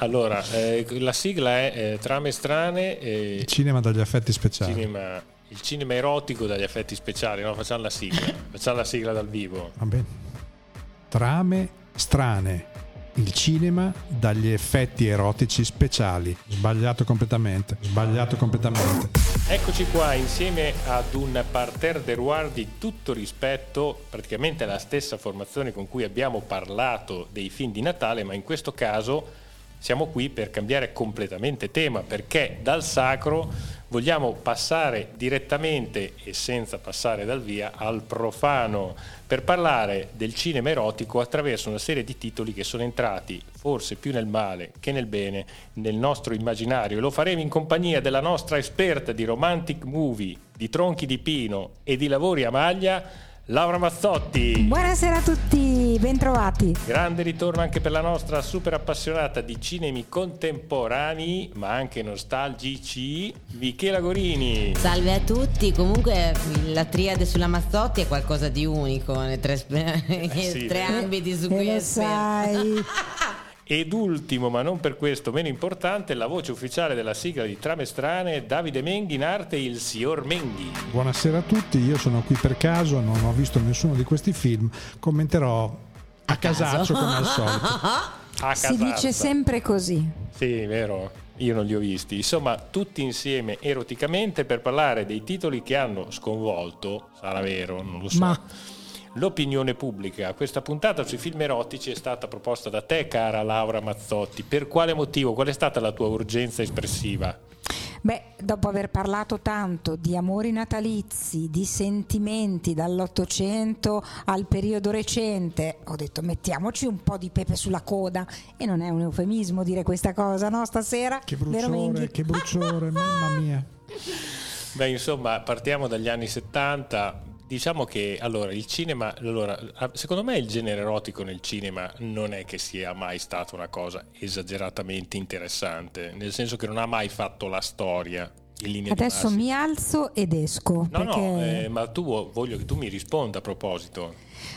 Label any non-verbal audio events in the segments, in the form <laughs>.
Allora, eh, la sigla è eh, Trame strane. Eh, cinema dagli effetti speciali. Cinema, il cinema erotico dagli effetti speciali. No, facciamo la sigla. facciamo la sigla dal vivo. Va bene. Trame strane il cinema dagli effetti erotici speciali. Sbagliato completamente. Sbagliato completamente. Eccoci qua insieme ad un parterre de Roir di tutto rispetto, praticamente la stessa formazione con cui abbiamo parlato dei film di Natale, ma in questo caso siamo qui per cambiare completamente tema perché dal sacro vogliamo passare direttamente e senza passare dal via al profano per parlare del cinema erotico attraverso una serie di titoli che sono entrati forse più nel male che nel bene nel nostro immaginario. Lo faremo in compagnia della nostra esperta di romantic movie, di tronchi di pino e di lavori a maglia. Laura Mazzotti. Buonasera a tutti, bentrovati. Grande ritorno anche per la nostra super appassionata di cinemi contemporanei, ma anche nostalgici, Michela Gorini. Salve a tutti, comunque la triade sulla Mazzotti è qualcosa di unico nei <laughs> tre, eh sì, tre ambiti su cui è sai. <laughs> Ed ultimo, ma non per questo meno importante, la voce ufficiale della sigla di Trame Strane, Davide Menghi in arte il signor Menghi. Buonasera a tutti, io sono qui per caso, non ho visto nessuno di questi film, commenterò a, a casaccio come al solito. <laughs> A si dice sempre così. Sì, vero io non li ho visti. Insomma, tutti insieme eroticamente per parlare dei titoli che hanno sconvolto, sarà vero, non lo so. Ma l'opinione pubblica. Questa puntata sui film erotici è stata proposta da te, cara Laura Mazzotti. Per quale motivo? Qual è stata la tua urgenza espressiva? Beh, dopo aver parlato tanto di amori natalizi, di sentimenti dall'Ottocento al periodo recente, ho detto mettiamoci un po' di pepe sulla coda e non è un eufemismo dire questa cosa, no? Stasera. Che bruciore, che bruciore, mamma mia. Beh, insomma, partiamo dagli anni 70, Diciamo che allora il cinema, allora, secondo me il genere erotico nel cinema non è che sia mai stata una cosa esageratamente interessante, nel senso che non ha mai fatto la storia. Adesso mi alzo ed esco. No, perché... no, eh, ma tu voglio che tu mi risponda a proposito.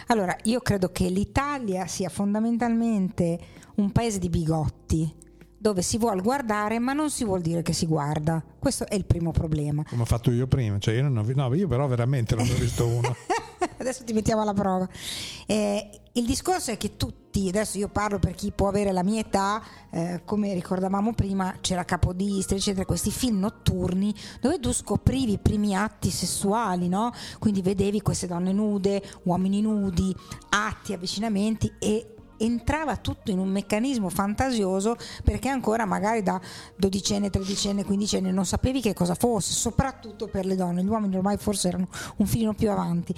Allora, io credo che l'Italia sia fondamentalmente un paese di bigotti dove si vuole guardare ma non si vuol dire che si guarda. Questo è il primo problema. Come ho fatto io prima, cioè io, non ho, no, io però veramente non ho visto uno. <laughs> adesso ti mettiamo alla prova. Eh, il discorso è che tutti, adesso io parlo per chi può avere la mia età, eh, come ricordavamo prima, c'era Capodistri, eccetera, questi film notturni dove tu scoprivi i primi atti sessuali, no? Quindi vedevi queste donne nude, uomini nudi, atti, avvicinamenti e entrava tutto in un meccanismo fantasioso perché ancora magari da dodicenne, tredicenne, quindicenne non sapevi che cosa fosse, soprattutto per le donne, gli uomini ormai forse erano un filino più avanti.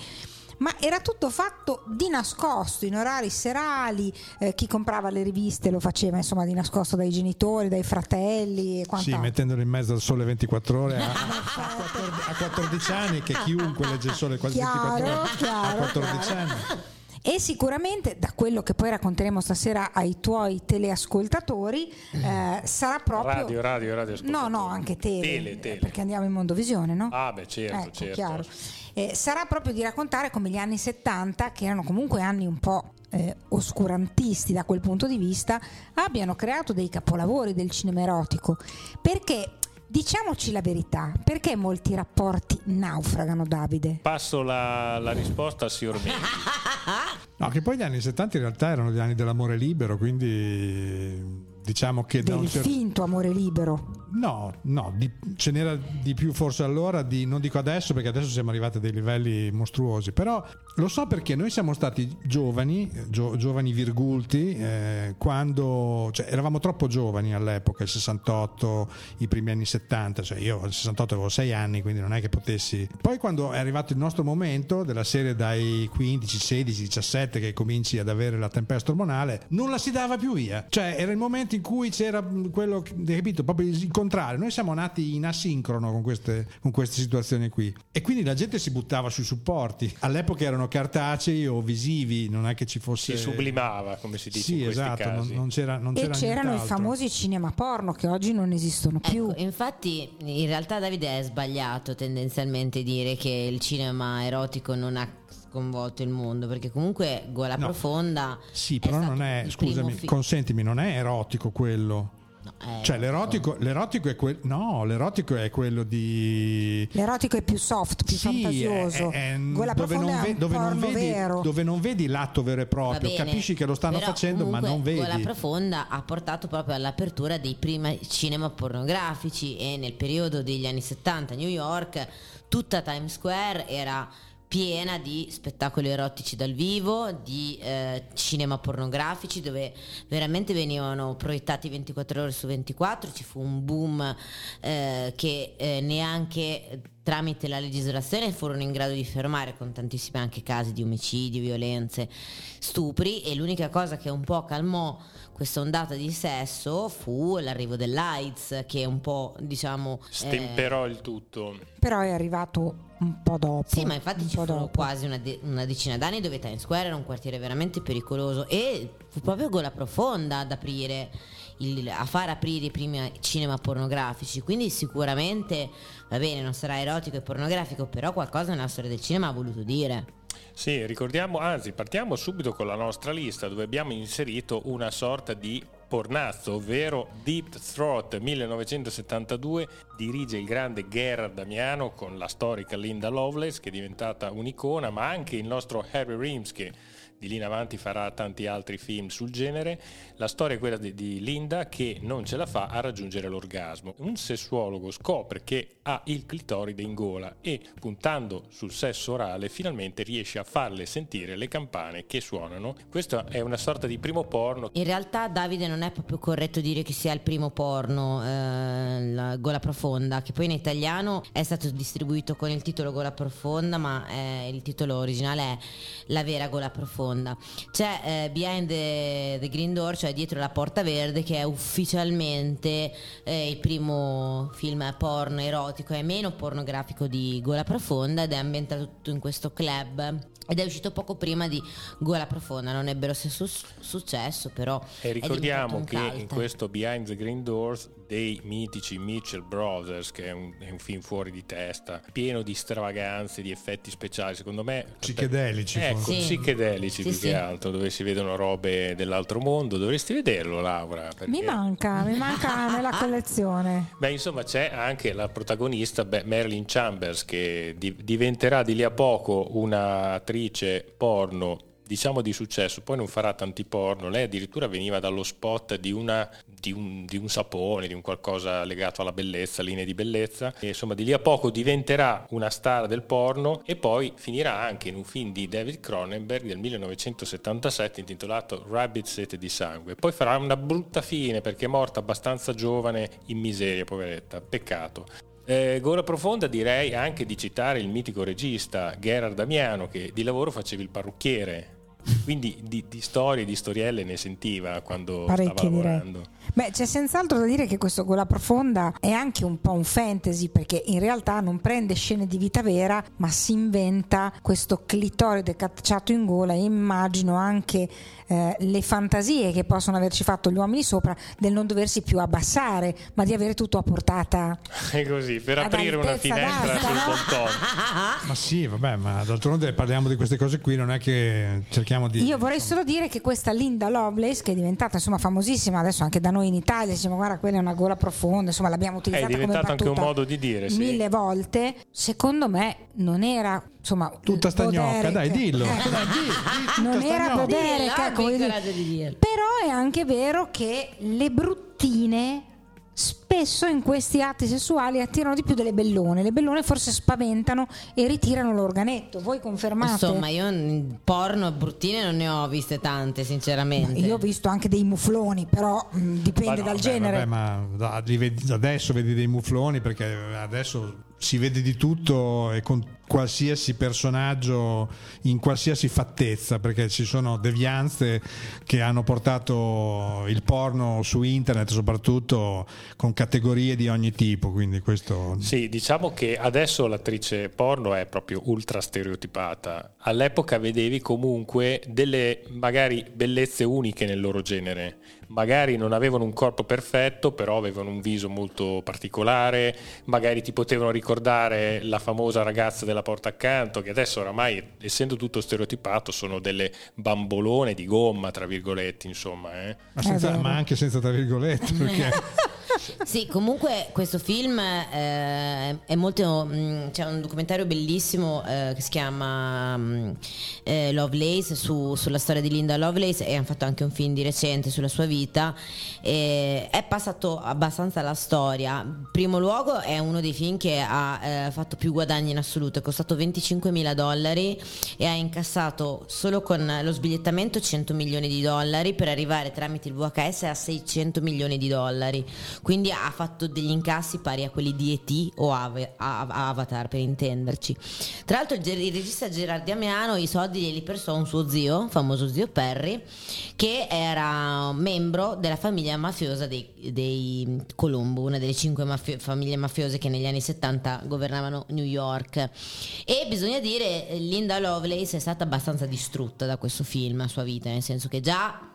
Ma era tutto fatto di nascosto in orari serali eh, chi comprava le riviste lo faceva insomma di nascosto dai genitori dai fratelli e sì mettendolo in mezzo al sole 24 ore a, <laughs> a, 14, anni che <laughs> chiunque legge il sole quasi chiaro, 24 ore chiaro, a 14 chiaro. anni e sicuramente da quello che poi racconteremo stasera ai tuoi teleascoltatori eh, sarà proprio radio radio radio no no anche tele, tele, tele. perché andiamo in mondovisione no? ah beh certo ecco, certo chiaro. Eh, sarà proprio di raccontare come gli anni 70 che erano comunque anni un po' eh, oscurantisti da quel punto di vista abbiano creato dei capolavori del cinema erotico perché Diciamoci la verità, perché molti rapporti naufragano, Davide? Passo la, la risposta al signor <laughs> no, che poi gli anni 70 in realtà erano gli anni dell'amore libero, quindi diciamo che del da un certo... finto amore libero no no di, ce n'era di più forse allora di, non dico adesso perché adesso siamo arrivati a dei livelli mostruosi però lo so perché noi siamo stati giovani gio, giovani virgulti eh, quando cioè, eravamo troppo giovani all'epoca il 68 i primi anni 70 cioè io al 68 avevo 6 anni quindi non è che potessi. Poi quando è arrivato il nostro momento della serie dai 15 16 17 che cominci ad avere la tempesta ormonale non la si dava più via. Cioè era il momento in cui c'era quello, capito, proprio il contrario. Noi siamo nati in asincrono con queste, con queste situazioni qui. E quindi la gente si buttava sui supporti. All'epoca erano cartacei o visivi, non è che ci fosse. Si sublimava, come si dice. Sì, esatto, non, non, c'era, non c'era. E c'erano i famosi cinema porno che oggi non esistono più. Ecco, infatti, in realtà, Davide è sbagliato tendenzialmente dire che il cinema erotico non ha sconvolto il mondo, perché comunque Gola no. Profonda... Sì, però non è, scusami, fi- consentimi, non è erotico quello. No, eh, cioè l'erotico, l'erotico, è quel, no, l'erotico è quello di l'erotico è più soft, più sì, fantasioso. È, è, dove, non ve, dove, non vedi, dove, non vedi, l'atto vero e proprio, bene, capisci che lo stanno facendo, ma non vedi. La profonda ha portato proprio all'apertura dei primi cinema pornografici e nel periodo degli anni 70 a New York tutta Times Square era piena di spettacoli erotici dal vivo, di eh, cinema pornografici dove veramente venivano proiettati 24 ore su 24, ci fu un boom eh, che eh, neanche tramite la legislazione furono in grado di fermare con tantissimi anche casi di omicidi, violenze, stupri. E l'unica cosa che un po' calmò questa ondata di sesso fu l'arrivo dell'AIDS che un po' diciamo stemperò eh, il tutto. Però è arrivato un po' dopo sì ma infatti ci fu quasi una, de- una, decina d'anni dove Times Square era un quartiere veramente pericoloso e fu proprio Gola Profonda ad aprire il, a far aprire i primi cinema pornografici. Quindi sicuramente va bene non sarà erotico e pornografico però qualcosa nella storia del cinema ha voluto dire. Sì, ricordiamo, anzi partiamo subito con la nostra lista dove abbiamo inserito una sorta di pornazzo, ovvero Deep Throat 1972, dirige il grande Gerard Damiano con la storica Linda Lovelace che è diventata un'icona, ma anche il nostro Harry Reams che di lì in avanti farà tanti altri film sul genere. La storia è quella di, di, Linda che non ce la fa a raggiungere l'orgasmo. Un sessuologo scopre che ha il clitoride in gola e puntando sul sesso orale finalmente riesce a farle sentire le campane che suonano. Questa è una sorta di primo porno. In realtà Davide non è proprio corretto dire che sia il primo porno, eh, la gola profonda, che poi in italiano è stato distribuito con il titolo Gola profonda, ma eh, il titolo originale è La vera gola profonda. C'è eh, Behind the, the, Green Door, cioè dietro la porta verde, che è ufficialmente eh, il primo film porno erotico e meno pornografico di Gola Profonda ed è ambientato tutto in questo club ed è uscito poco prima di Gola Profonda, non ebbe lo stesso successo, però. E ricordiamo che cult. in questo Behind the Green Doors dei mitici Mitchell Brothers, che è un, è un, film fuori di testa, pieno di stravaganze, di effetti speciali, secondo me. Psichedelici. Ecco, sì. psichedelici sì, più sì. che altro, dove si vedono robe dell'altro mondo. Dovresti vederlo, Laura. Perché... Mi manca, mi manca <laughs> nella collezione. Beh, insomma, c'è anche la protagonista, beh, Marilyn Chambers, che di, diventerà di lì a poco una attrice porno diciamo di successo, poi non farà tanti porno, lei addirittura veniva dallo spot di, una, di, un, di, un, sapone, di un qualcosa legato alla bellezza, linee di bellezza, e insomma di lì a poco diventerà una star del porno e poi finirà anche in un film di David Cronenberg del 1977 intitolato Rabbit Sete di sangue, poi farà una brutta fine perché è morta abbastanza giovane in miseria, poveretta, peccato. Eh, Gola Profonda direi anche di citare il mitico regista Gerard Damiano che di lavoro faceva il parrucchiere quindi di, di storie, di storielle ne sentiva quando Parecchie, stava lavorando. Direi. Beh, c'è senz'altro da dire che questo Gola Profonda è anche un po' un fantasy perché in realtà non prende scene di vita vera, ma si inventa questo clitoride cacciato in gola e immagino anche eh, le fantasie che possono averci fatto gli uomini sopra del non doversi più abbassare, ma di avere tutto a portata. È così, per aprire una finestra d'asta, sul no? ponton. ma sì, vabbè, ma d'altronde parliamo di queste cose qui, non è che cerchiamo di... Io vorrei solo dire che questa Linda Lovelace, che è diventata insomma famosissima adesso anche da noi in Italia, diciamo guarda quella è una gola profonda, insomma l'abbiamo utilizzata è diventato anche un modo di dire, sì. mille volte, secondo me non era insomma tutta sta gnocca dai dillo. Eh, dai, <laughs> non era Boderica ecco, però è anche vero che le bruttine spesso in questi atti sessuali attirano di più delle bellone. Le bellone forse spaventano e ritirano l'organetto. Voi confermate? Insomma, io porno bruttine non ne ho viste tante, sinceramente. Ma io ho visto anche dei mufloni, però mh, dipende no, dal beh, genere. Vabbè, ma adesso vedi dei mufloni perché adesso si vede di tutto e con qualsiasi personaggio in qualsiasi fattezza perché ci sono devianze che hanno portato il porno su internet soprattutto con categorie di ogni tipo quindi questo sì diciamo che adesso l'attrice porno è proprio ultra stereotipata all'epoca vedevi comunque delle magari bellezze uniche nel loro genere magari non avevano un corpo perfetto, però avevano un viso molto particolare, magari ti potevano ricordare la famosa ragazza della porta accanto, che adesso oramai, essendo tutto stereotipato, sono delle bambolone di gomma, tra virgolette, insomma. Eh. Ma, senza, ma, anche senza tra virgolette, <laughs> perché... sì, comunque questo film eh, è molto... Mm, c'è un documentario bellissimo eh, che si chiama mm, eh, Lovelace su, sulla storia di Linda Lovelace e hanno fatto anche un film di recente sulla sua vita. è passato abbastanza la storia. In primo luogo è uno dei film che ha eh, fatto più guadagni in assoluto, è costato 25 mila dollari e ha incassato solo con lo sbigliettamento 100 milioni di dollari per arrivare tramite il VHS a 600 milioni di dollari. Quindi ha fatto degli incassi pari a quelli di ET o Avatar per intenderci. Tra l'altro il, regista Gerard Damiano i soldi glieli prestò un suo zio, famoso zio Perry, che era membro della famiglia mafiosa dei, dei Colombo, una delle cinque mafio- famiglie mafiose che negli anni 70 governavano New York. E bisogna dire, Linda Lovelace è stata abbastanza distrutta da questo film a sua vita, nel senso che già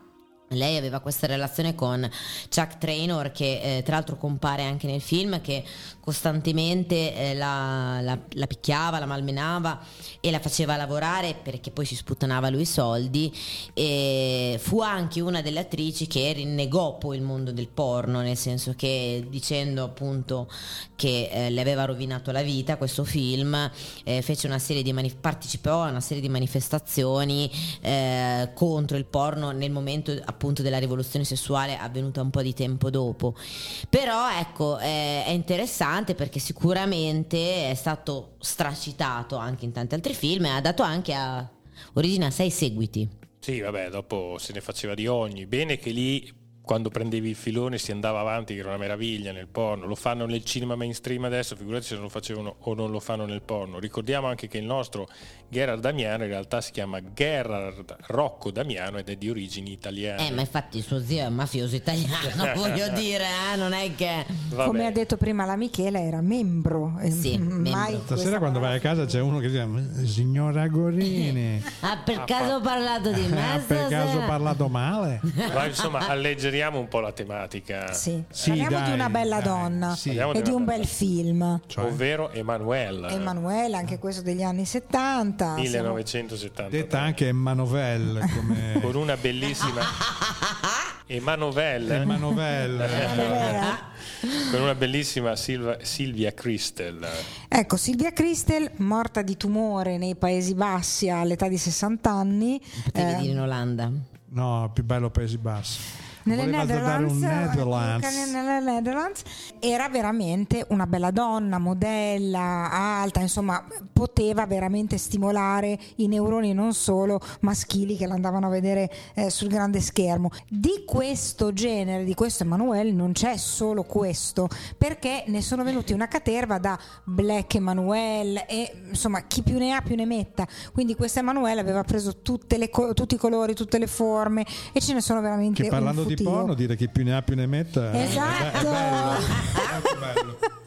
lei aveva questa relazione con Chuck Traynor che eh, tra l'altro compare anche nel film che costantemente eh, la, la, la, picchiava, la malmenava e la faceva lavorare perché poi si sputtanava lui i soldi e fu anche una delle attrici che rinnegò poi il mondo del porno nel senso che dicendo appunto che eh, le aveva rovinato la vita questo film eh, fece una serie di manif- partecipò a una serie di manifestazioni eh, contro il porno nel momento appunto della rivoluzione sessuale avvenuta un po' di tempo dopo. Però ecco, eh, è interessante perché sicuramente è stato stracitato anche in tanti altri film e ha dato anche a origine a sei seguiti. Sì, vabbè, dopo se ne faceva di ogni. Bene che lì quando prendevi il filone si andava avanti, che era una meraviglia nel porno. Lo fanno nel cinema mainstream adesso, figurati se non lo facevano o non lo fanno nel porno. Ricordiamo anche che il nostro Gerard Damiano in realtà si chiama Gerard Rocco Damiano ed è di origini italiane. Eh, ma infatti il suo zio è mafioso italiano, <laughs> voglio dire, eh? non è che... Vabbè. Come ha detto prima la Michela, era membro. Sì, membro. Stasera quando vai a casa c'è uno che dice, signora Gorini... <laughs> ah, per caso ho parlato di <laughs> me? Ah, per caso ho parlato male? Ma insomma, alleggeriamo allegeriamo un po' la tematica. Sì, sì parliamo dai, di una bella dai, donna sì. e di un bel film. Cioè? Ovvero Emanuele. Emanuele, anche questo degli anni 70. 1970. Detta anche Emanuele. Come... <laughs> Con una bellissima... <laughs> Emanuele. Emanuele. Con una bellissima Silva, Silvia Christel. Ecco, Silvia Christel, morta di tumore nei Paesi Bassi all'età di 60 anni. Potevi eh, dire in Olanda. No, più bello Paesi Bassi nelle Netherlands, Netherlands. nelle Netherlands era veramente una bella donna, modella, alta, insomma poteva veramente stimolare i neuroni non solo maschili che l'andavano a vedere eh, sul grande schermo. Di questo genere, di questo Emanuele non c'è solo questo, perché ne sono venuti una caterva da Black Emanuele e insomma chi più ne ha più ne metta. Quindi questo Emanuele aveva preso le, tutti i colori, tutte le forme e ce ne sono veramente che parlando di porno dire che più ne ha più ne metta esatto. è, bello, è bello. <laughs>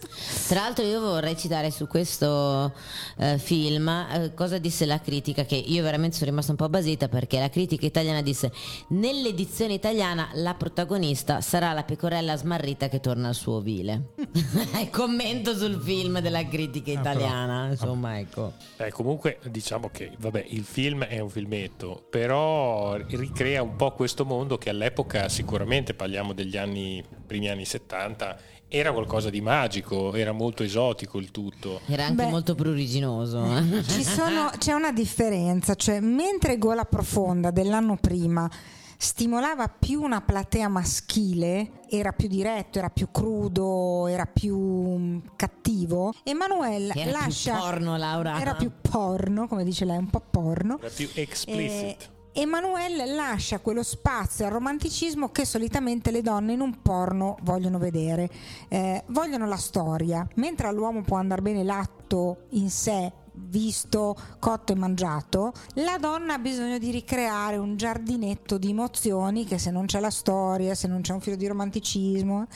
Tra l'altro io vorrei citare su questo eh, film eh, cosa disse la critica che io veramente sono rimasta un po' basita perché la critica italiana disse nell'edizione italiana la protagonista sarà la pecorella smarrita che torna al suo ovile. <laughs> Commento sul film della critica ah, italiana, insomma ecco. Eh, comunque diciamo che vabbè il film è un filmetto però ricrea un po' questo mondo che all'epoca sicuramente parliamo degli anni primi anni 70 era qualcosa di magico, era molto esotico il tutto. Era anche Beh, molto pruriginoso. <laughs> Sono, c'è una differenza, cioè mentre Gola Profonda dell'anno prima stimolava più una platea maschile, era più diretto, era più crudo, era più mm, cattivo. Emanuele era lascia. Più porno, Laura. Era più porno, come dice lei, un po' porno. Era più explicit. Emanuele lascia quello spazio al romanticismo che solitamente le donne in un porno vogliono vedere. Eh, vogliono la storia, mentre all'uomo può andare bene l'atto in sé visto, cotto e mangiato, la donna ha bisogno di ricreare un giardinetto di emozioni che se non c'è la storia, se non c'è un filo di romanticismo,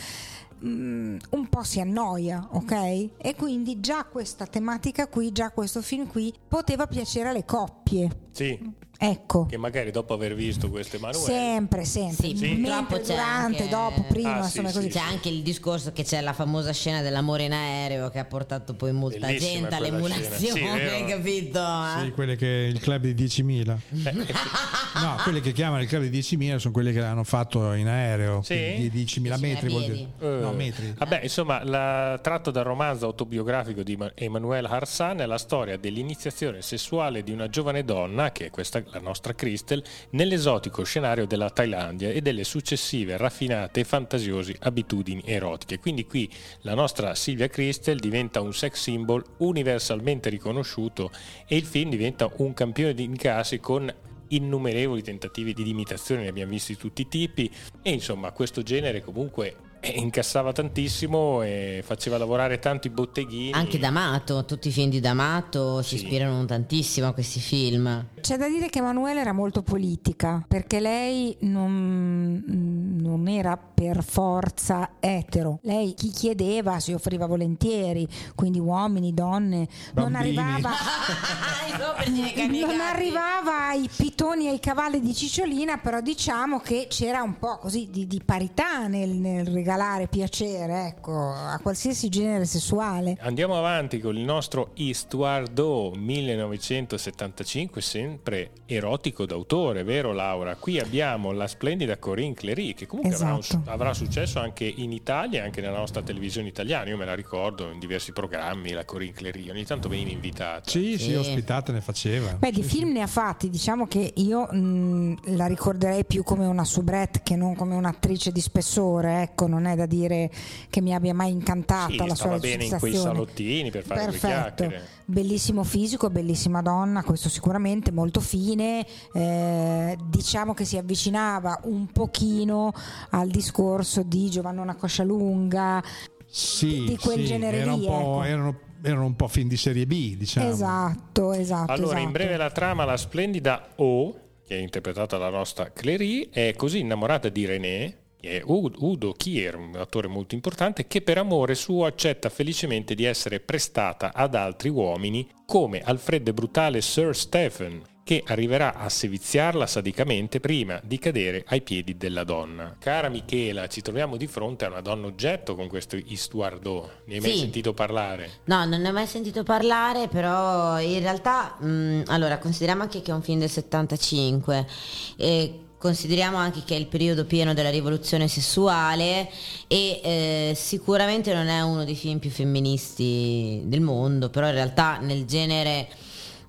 um, un po' si annoia, ok? E quindi già questa tematica qui, già questo film qui poteva piacere alle coppie. Sì, Ecco. che magari dopo aver visto questo Emanuele... Sempre, sempre. Sì, Sì. Mentre, durante, anche- dopo, prima, Ah, insomma, sì, così. sì, C'è anche il discorso che c'è la famosa scena dell'amore in aereo che ha portato poi molta Bellissima gente all'emulazione. Sì, vero. capito? Sì, Eh? quelle che il club di 10.000. Eh, <laughs> No, quelli che chiamano il club di 10.000 sono quelli che l'hanno fatto in aereo. Sì? Di 10.000 metri vuol dire. No, Eh, metri. Vabbè, insomma, la- tratto dal romanzo autobiografico di Ma- Emmanuel Harsan è la storia dell'iniziazione sessuale di una giovane donna, che è questa la nostra Crystal, nell'esotico scenario della Thailandia e delle successive raffinate e fantasiose abitudini erotiche. Quindi qui la nostra Silvia Crystal diventa un sex symbol universalmente riconosciuto e il film diventa un campione di incassi con innumerevoli tentativi di imitazione, ne abbiamo visti tutti i tipi e insomma questo genere comunque eh, incassava tantissimo e faceva lavorare tanto i botteghini. Anche D'Amato, tutti i film di D'Amato si Sì. ispirano tantissimo a questi film. C'è da dire che Emanuele era molto politica perché lei non, non era per forza etero. Lei chi chiedeva si offriva volentieri, quindi uomini, donne. Non Bambini. arrivava, <laughs> non arrivava ai pitoni e ai cavalli di Cicciolina, però diciamo che c'era un po' così di, di parità nel, nel regalare piacere ecco, a qualsiasi genere sessuale. Andiamo avanti con il nostro Estuardo 1975, sempre erotico d'autore, vero Laura? Qui abbiamo la splendida Corinne Clery, che comunque avrà, un- Esatto. avrà successo anche in Italia e anche nella nostra televisione italiana. Io me la ricordo in diversi programmi, la Corinne Clery, ogni tanto veniva invitata. Sì, sì, Sì. ospitate ne faceva. Beh, di Sì, film ne ha fatti, diciamo che io mh, la ricorderei più come una soubrette che non come un'attrice di spessore, ecco, non è da dire che mi abbia mai incantata Sì, la sua bene in quei recitazione. salottini per fare due Perfetto, chiacchiere. bellissimo fisico, bellissima donna, questo sicuramente, molto fine, eh, diciamo che si avvicinava un pochino al discorso di Giovannona Coscialunga, Sì, di quel sì, genere era un lì, po'- ecco. erano, erano un po' film di serie B, diciamo. esatto, esatto. Allora, in esatto. breve la trama, la splendida O, che è interpretata dalla nostra Clery, è così innamorata di René, Udo Kier, un attore molto importante, che per amore suo accetta felicemente di essere prestata ad altri uomini come al freddo e brutale Sir Stephen, che arriverà a seviziarla sadicamente prima di cadere ai piedi della donna. Cara Michela, ci troviamo di fronte a una donna oggetto con questo Istuardo. Ne hai mai Sì. sentito parlare? No, non ne ho mai sentito parlare, però in realtà, mh, allora, consideriamo anche che è un film del 75 e consideriamo anche che è il periodo pieno della rivoluzione sessuale e eh, sicuramente non è uno dei film più femministi del mondo, però in realtà nel genere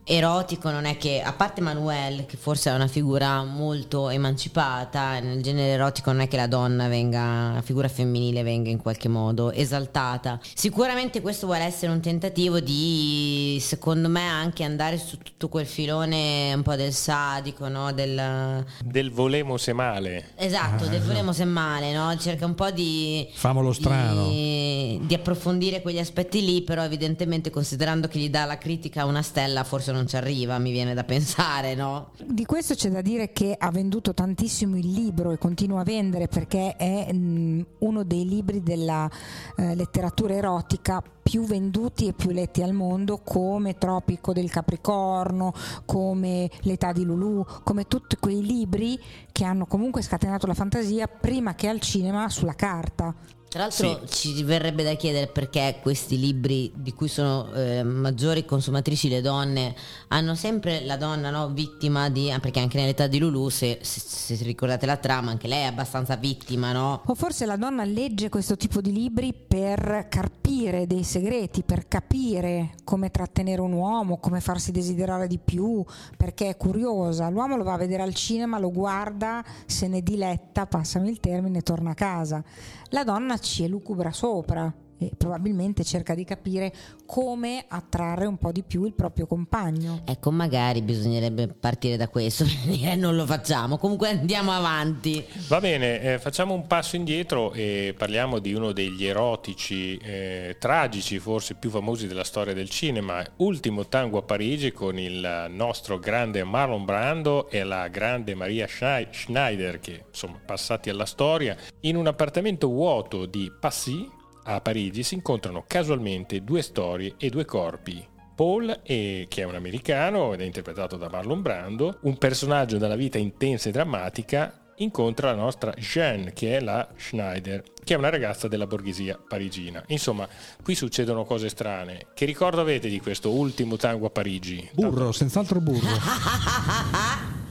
erotico non è che a parte Manuel che forse è una figura molto emancipata nel genere erotico non è che la donna venga la figura femminile venga in qualche modo esaltata sicuramente questo vuole essere un tentativo di secondo me anche andare su tutto quel filone un po' del sadico no? del Del volemo se male. esatto del volemo se male no? cerca un po' di Famolo strano. di, di approfondire quegli aspetti lì, però evidentemente considerando che gli dà la critica una stella forse non ci arriva, mi viene da pensare, no? Di questo c'è da dire che ha venduto tantissimo il libro e continua a vendere perché è mh, uno dei libri della eh, letteratura erotica più venduti e più letti al mondo come Tropico del Capricorno, come L'età di Lulu, come tutti quei libri che hanno comunque scatenato la fantasia prima che al cinema sulla carta. Tra l'altro ci verrebbe da chiedere perché questi libri di cui sono eh, maggiori consumatrici le donne hanno sempre la donna no, vittima di... ah, perché anche nell'età di Lulu, se, se, se ricordate la trama, anche lei è abbastanza vittima, no? O forse la donna legge questo tipo di libri per carpire dei segreti, per capire come trattenere un uomo, come farsi desiderare di più, perché è curiosa. L'uomo lo va a vedere al cinema, lo guarda, se ne diletta, passami il termine, e torna a casa. La donna ci elucubra sopra e probabilmente cerca di capire come attrarre un po' di più il proprio compagno. Ecco, magari bisognerebbe partire da questo <laughs> non lo facciamo. Comunque andiamo avanti. Va bene, eh, facciamo un passo indietro e parliamo di uno degli erotici eh, tragici, forse più famosi della storia del cinema, Ultimo Tango a Parigi con il nostro grande Marlon Brando e la grande Maria Schnei- Schneider che insomma passati alla storia. In un appartamento vuoto di Passy a Parigi si incontrano casualmente due storie e due corpi Paul, e, che è un americano ed è interpretato da Marlon Brando, un personaggio dalla vita intensa e drammatica, incontra la nostra Jeanne, che è la Schneider, che è una ragazza della borghesia parigina. Insomma, qui succedono cose strane. Che ricordo avete di questo ultimo tango a Parigi? Burro, senz'altro burro. <laughs>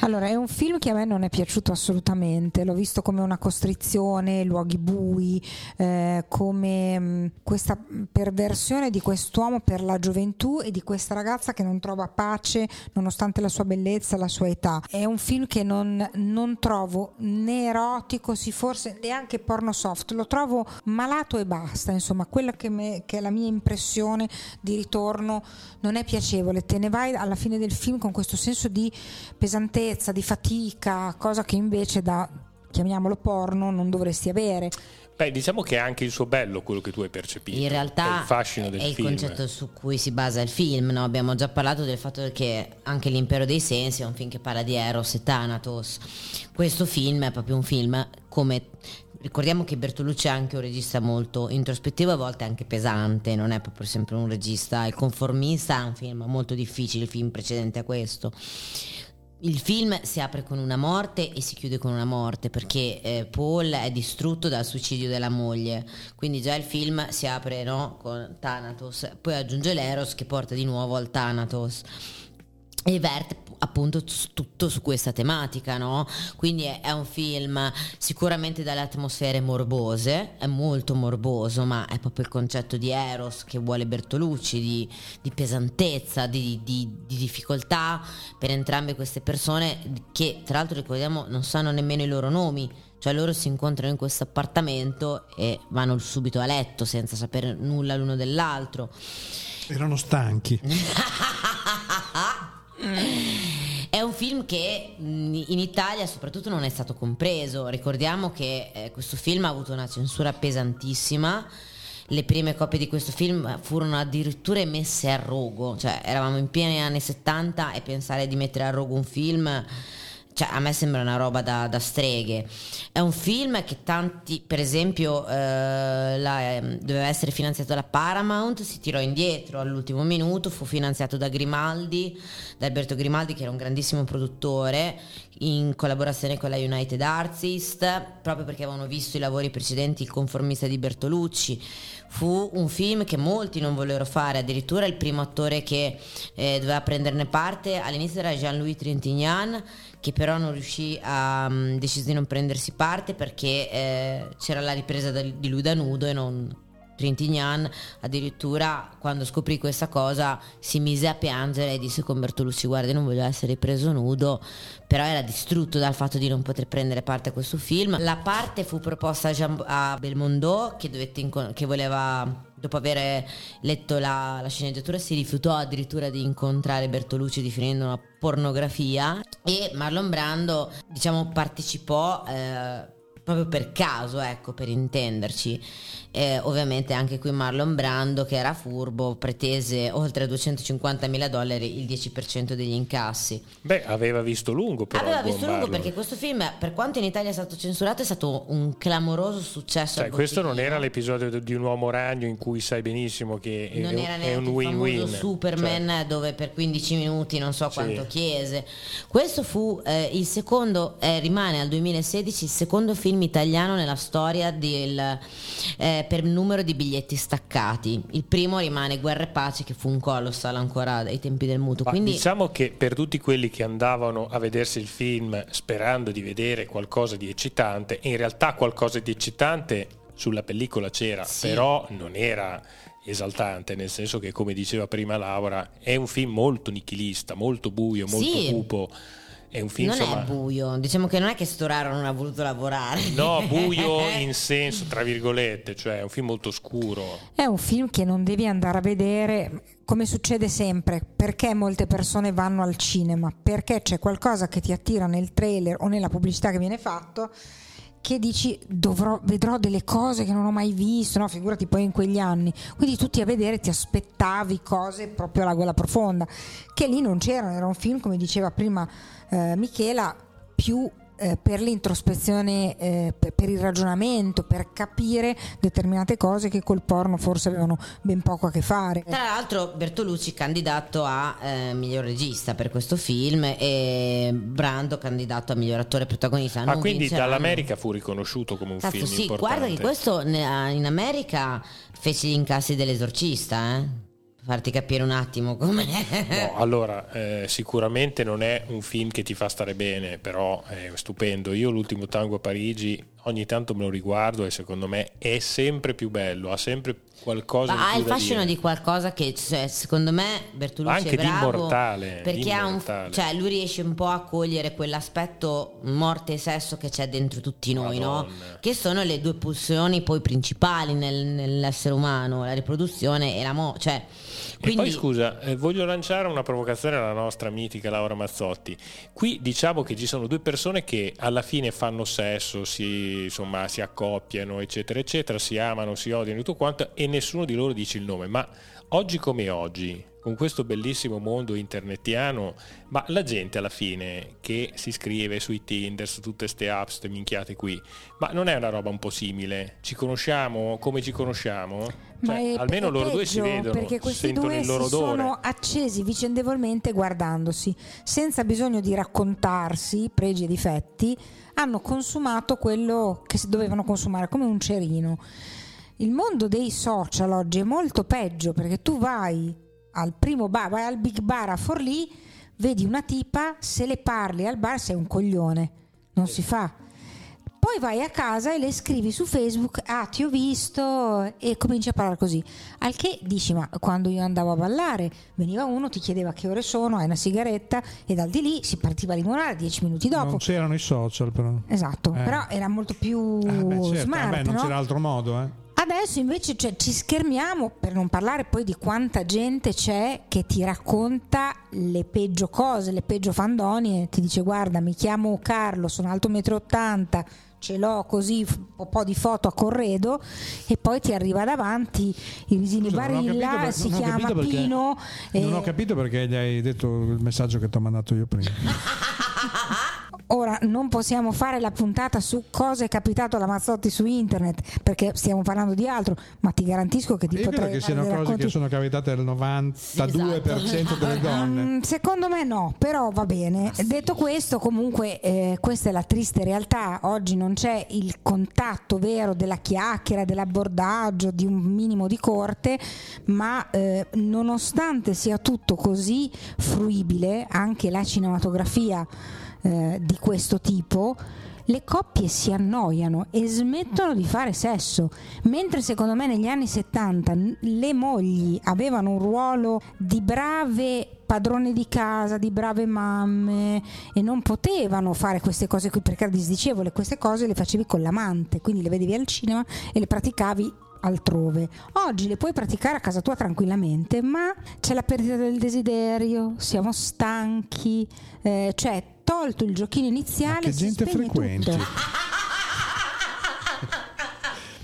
Allora, è un film che a me non è piaciuto assolutamente, l'ho visto come una costrizione, luoghi bui, eh, come mh, questa perversione di quest'uomo per la gioventù e di questa ragazza che non trova pace nonostante la sua bellezza, la sua età. È un film che non, non trovo né erotico, sì forse neanche porno soft, lo trovo malato e basta, insomma, quella che, me, che è la mia impressione di ritorno non è piacevole, te ne vai alla fine del film con questo senso di pesantezza, di fatica, cosa che invece da, chiamiamolo porno, non dovresti avere. Beh, diciamo che è anche il suo bello quello che tu hai percepito. In realtà è il fascino del è il film. concetto su cui si basa il film, no? abbiamo già parlato del fatto che anche L'impero dei sensi è un film che parla di Eros e Thanatos. Questo film è proprio un film come ricordiamo che Bertolucci è anche un regista molto introspettivo, a volte anche pesante, non è proprio sempre un regista. Il conformista è un film molto difficile, il film precedente a questo. Il film si apre con una morte e si chiude con una morte perché eh, Paul è distrutto dal suicidio della moglie, quindi già il film si apre no, con Thanatos, poi aggiunge l'Eros che porta di nuovo al Thanatos. E verte appunto tutto su questa tematica, no? Quindi è, è, un film sicuramente dalle atmosfere morbose, è molto morboso, ma è proprio il concetto di Eros che vuole Bertolucci, di, di pesantezza, di, di, di, difficoltà per entrambe queste persone che tra l'altro ricordiamo non sanno nemmeno i loro nomi. Cioè loro si incontrano in questo appartamento e vanno subito a letto senza sapere nulla l'uno dell'altro. Erano stanchi. <laughs> È un film che in Italia soprattutto non è stato compreso. Ricordiamo che eh, questo film ha avuto una censura pesantissima. Le prime copie di questo film furono addirittura messe a rogo, cioè eravamo in pieni anni 70 e pensare di mettere a rogo un film cioè, a me sembra una roba da, da, streghe. È un film che tanti, per esempio, eh, la, eh, doveva essere finanziato da Paramount, si tirò indietro all'ultimo minuto, fu finanziato da Grimaldi, da Alberto Grimaldi che era un grandissimo produttore, in collaborazione con la United Artists, proprio perché avevano visto i lavori precedenti, il conformista di Bertolucci. Fu un film che molti non vollero fare, addirittura il primo attore che eh, doveva prenderne parte all'inizio era Jean-Louis Trintignant che però non riuscì a um, decise di non prendersi parte perché eh, c'era la ripresa da, di lui da nudo e non Trintignant addirittura quando scoprì questa cosa si mise a piangere e disse con Bertolucci guarda non voglio essere preso nudo però era distrutto dal fatto di non poter prendere parte a questo film. La parte fu proposta a, Jean- a Belmondo che, inco- che voleva dopo aver letto la, la, sceneggiatura si rifiutò addirittura di incontrare Bertolucci definendo una pornografia. E Marlon Brando diciamo partecipò eh, proprio per caso, ecco, per intenderci. Eh, ovviamente anche qui Marlon Brando, che era furbo, pretese oltre 250 mila dollari il 10% degli incassi. Beh, aveva visto lungo però. Aveva visto lungo Marlon. perché questo film, per quanto in Italia è stato censurato, è stato un clamoroso successo. Cioè, questo non era l'episodio di un uomo ragno in cui sai benissimo che non è, era è un win-win. Superman cioè. dove per 15 minuti non so quanto sì. chiese. Questo fu eh, il secondo, eh, rimane al 2016 il secondo film film italiano nella storia del, eh, per numero di biglietti staccati. Il primo rimane Guerra e Pace, che fu un colossal ancora ai tempi del mutuo. Quindi... Diciamo che per tutti quelli che andavano a vedersi il film sperando di vedere qualcosa di eccitante, in realtà qualcosa di eccitante sulla pellicola c'era, sì. però non era esaltante, nel senso che, come diceva prima Laura, è un film molto nichilista, molto buio, molto sì. cupo è un film, non insomma... è buio, diciamo che non è che Storaro non ha voluto lavorare. No, <laughs> buio in senso, tra virgolette, cioè è un film molto scuro. È un film che non devi andare a vedere come succede sempre, perché molte persone vanno al cinema? Perché c'è qualcosa che ti attira nel trailer o nella pubblicità che viene fatto che dici dovrò, vedrò delle cose che non ho mai visto, no? figurati poi in quegli anni. Quindi tutti a vedere ti aspettavi cose proprio alla gola profonda, che lì non c'erano, era un film, come diceva prima eh, Michela, più eh, per l'introspezione, eh, per, per, il ragionamento, per capire determinate cose che col porno forse avevano ben poco a che fare. Tra l'altro Bertolucci candidato a eh, miglior regista per questo film e Brando candidato a miglior attore protagonista. Ma ah, quindi vinceranno. dall'America fu riconosciuto come un Cazzo, film sì, importante. guarda che questo in America fece gli incassi dell'esorcista, eh? Farti capire un attimo com'è. No, <laughs> allora, eh, sicuramente non è un film che ti fa stare bene, però è stupendo. Io l'ultimo tango a Parigi ogni tanto me lo riguardo e secondo me è sempre più bello, ha sempre qualcosa Ma ha il fascino di qualcosa che cioè, secondo me Bertolucci Anche è bravo immortale, perché un, cioè, lui riesce un po' a cogliere quell'aspetto morte e sesso che c'è dentro tutti noi, no? che sono le due pulsioni poi principali nel, nell'essere umano, la riproduzione e la morte. Cioè, quindi... E poi scusa, eh, voglio lanciare una provocazione alla nostra mitica Laura Mazzotti. Qui diciamo che ci sono due persone che alla fine fanno sesso, si, insomma, si accoppiano, eccetera, eccetera, si amano, si odiano e tutto quanto, e nessuno di loro dice il nome. Ma oggi come oggi, con questo bellissimo mondo internetiano, ma la gente alla fine che si scrive sui Tinder, su tutte queste apps, queste minchiate qui, ma non è una roba un po' simile? Ci conosciamo come ci conosciamo? Cioè, almeno loro peggio, due si vedono, perché questi due il loro si odore. sono accesi vicendevolmente guardandosi, senza bisogno di raccontarsi pregi e difetti, hanno consumato quello che si dovevano consumare come un cerino. Il mondo dei social oggi è molto peggio perché tu vai al primo bar, vai al big bar a Forlì, vedi una tipa, se le parli al bar sei un coglione, non si fa poi vai a casa e le scrivi su Facebook, ah ti ho visto e cominci a parlare così. Al che dici, ma quando io andavo a ballare veniva uno, ti chiedeva che ore sono, hai una sigaretta e dal di lì si partiva a limonare dieci minuti dopo. Non c'erano i social però. Esatto, eh. però era molto più ah, beh, certo. smart. Vabbè, non no? c'era altro modo, eh. Adesso invece cioè, ci schermiamo per non parlare poi di quanta gente c'è che ti racconta le peggio cose, le peggio fandonie, ti dice guarda mi chiamo Carlo, sono alto 1,80 m, ce l'ho così un po' di foto a corredo e poi ti arriva davanti il Visini Barilla, per, si chiama Pino. Non ho capito perché gli hai detto il messaggio che ti ho mandato io prima. <laughs> Ora non possiamo fare la puntata su cosa è capitato alla Mazzotti su internet perché stiamo parlando di altro, ma ti garantisco che ti Io potrei credo che siano cose racconti... che sono capitate al 92% esatto. delle donne. Mm, secondo me no, però va bene. Detto questo, comunque eh, questa è la triste realtà. Oggi non c'è il contatto vero della chiacchiera, dell'abbordaggio, di un minimo di corte, ma eh, nonostante sia tutto così fruibile, anche la cinematografia eh, di questo tipo, le coppie si annoiano e smettono di fare sesso, mentre secondo me negli anni 70 le mogli avevano un ruolo di brave padrone di casa, di brave mamme e non potevano fare queste cose qui perché era disdicevole, queste cose le facevi con l'amante, quindi le vedevi al cinema e le praticavi altrove. Oggi le puoi praticare a casa tua tranquillamente, ma c'è la perdita del desiderio, siamo stanchi, eh, cioè tolto il giochino iniziale. Ma che gente frequenti.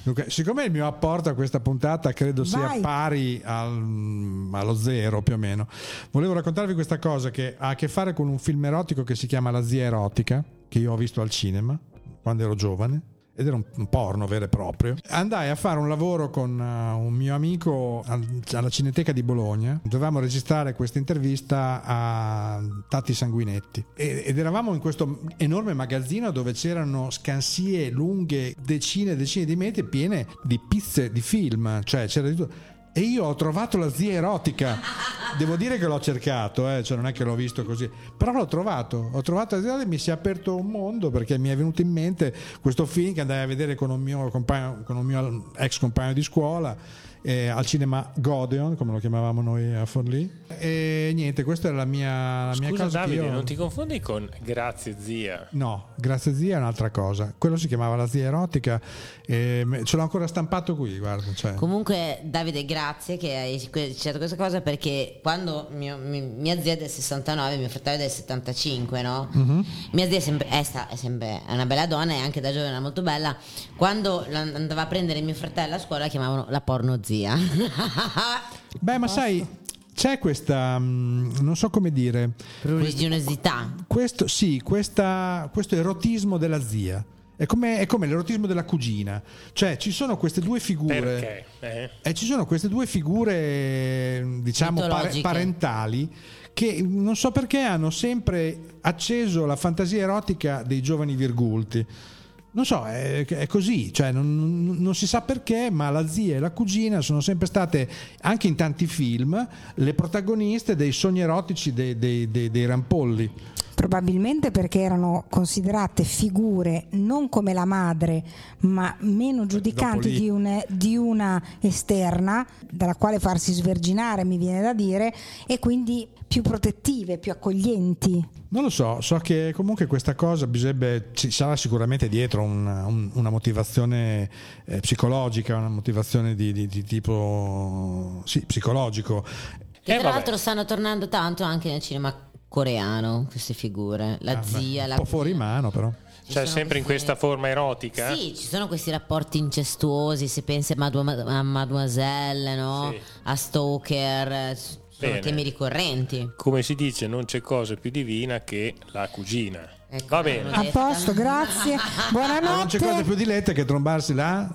Luca, siccome il mio apporto a questa puntata credo sia Vai. pari al, allo zero più o meno, volevo raccontarvi questa cosa che ha a che fare con un film erotico che si chiama La zia erotica, che io ho visto al cinema quando ero giovane ed era un porno vero e proprio. Andai a fare un lavoro con uh, un mio amico alla Cineteca di Bologna. Dovevamo registrare questa intervista a Tatti Sanguinetti ed eravamo in questo enorme magazzino dove c'erano scansie lunghe decine e decine di metri piene di pizze di film, cioè c'era di tutto e io ho trovato la zia erotica. Devo dire che l'ho cercato, eh, cioè non è che l'ho visto così, però l'ho trovato. Ho trovato la zia e mi si è aperto un mondo perché mi è venuto in mente questo film che andai a vedere con un mio, compagno, con un mio ex compagno di scuola eh, al cinema Godeon, come lo chiamavamo noi a Forlì. E niente, questa era la mia, la Scusa, mia cosa. Davide, io... non ti confondi con Grazie zia? No, Grazie zia è un'altra cosa. Quello si chiamava la zia erotica. E ce l'ho ancora stampato qui, guarda. Cioè. Comunque, Davide, grazie che hai citato questa cosa perché quando mio, mia zia è del 69, mio fratello è del 75, no? Mm-hmm. Mia zia è, sempre, è, sta, è sempre una bella donna e anche da giovane era molto bella. Quando andava a prendere mio fratello a scuola la chiamavano la porno zia. <laughs> Beh, ma sai, c'è questa, mm, non so come dire, Pruriginosità. questo, sì, questa- questo erotismo della zia. È come, è come l'erotismo della cugina. Cioè, ci sono queste due figure. Perché? Eh? E ci sono queste due figure, diciamo, pare- parentali che non so perché hanno sempre acceso la fantasia erotica dei giovani virgulti. Non so, è, è così, cioè non, non- si sa perché, ma la zia e la cugina sono sempre state, anche in tanti film, le protagoniste dei sogni erotici dei, dei- dei- dei rampolli. Probabilmente perché erano considerate figure non come la madre, ma meno giudicanti di, un- di una esterna, dalla quale farsi sverginare, mi viene da dire, e quindi più protettive, più accoglienti. Non lo so, so che comunque questa cosa bisognerebbe, ci sarà sicuramente dietro una, un- una motivazione eh, psicologica, una motivazione di, di- di tipo sì, psicologico. Che Eh, tra vabbè. l'altro stanno tornando tanto anche nel cinema coreano, queste figure. La Ah, beh, zia, la un po' fuori mano però. Ci Cioè, sempre in queste- questa forma erotica? Sì, ci sono questi rapporti incestuosi, se pensi a, Madua- a Mademoiselle, no? Sì. a Stalker, eh, sono Bene. temi ricorrenti. Come si dice, non c'è cosa più divina che la cugina. Ecco, Va bene. A posto, grazie. <laughs> Ma non c'è cosa Buonanotte. più diletta che trombarsi la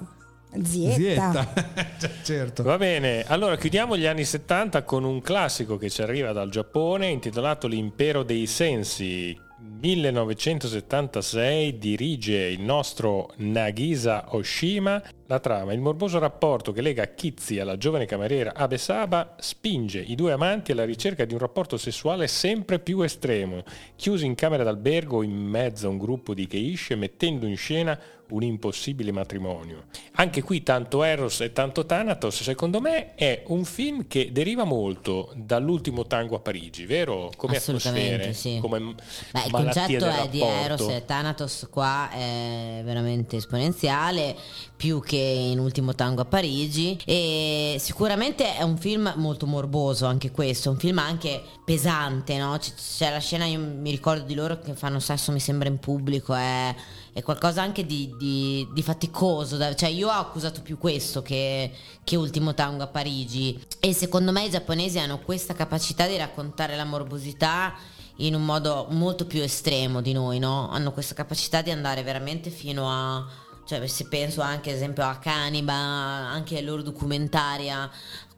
Zietta. zietta. <laughs> Cioè, certo. Va bene, allora chiudiamo gli anni 70 con un classico che ci arriva dal Giappone intitolato L'impero dei sensi. 1976 dirige il nostro Nagisa Oshima. La trama, il morboso rapporto che lega Kitsi alla giovane cameriera Abe Saba spinge i due amanti alla ricerca di un rapporto sessuale sempre più estremo, chiusi in camera d'albergo in mezzo a un gruppo di geishe mettendo in scena un impossibile matrimonio. Anche qui tanto Eros e tanto Thanatos, secondo me è un film che deriva molto dall'ultimo tango a Parigi, vero? Come atmosfere, sì. come Beh, il concetto è di. Eros e Thanatos qua è veramente esponenziale, più che in Ultimo Tango a Parigi e sicuramente è un film molto morboso anche questo, un film anche pesante, no? C- C'è la scena, io mi ricordo di loro che fanno sesso mi sembra in pubblico, è, è qualcosa anche di, di- di faticoso, da- cioè io ho accusato più questo che, che Ultimo Tango a Parigi e secondo me i giapponesi hanno questa capacità di raccontare la morbosità in un modo molto più estremo di noi, no? Hanno questa capacità di andare veramente fino a cioè se penso anche ad esempio a Caniba, anche ai loro documentari, a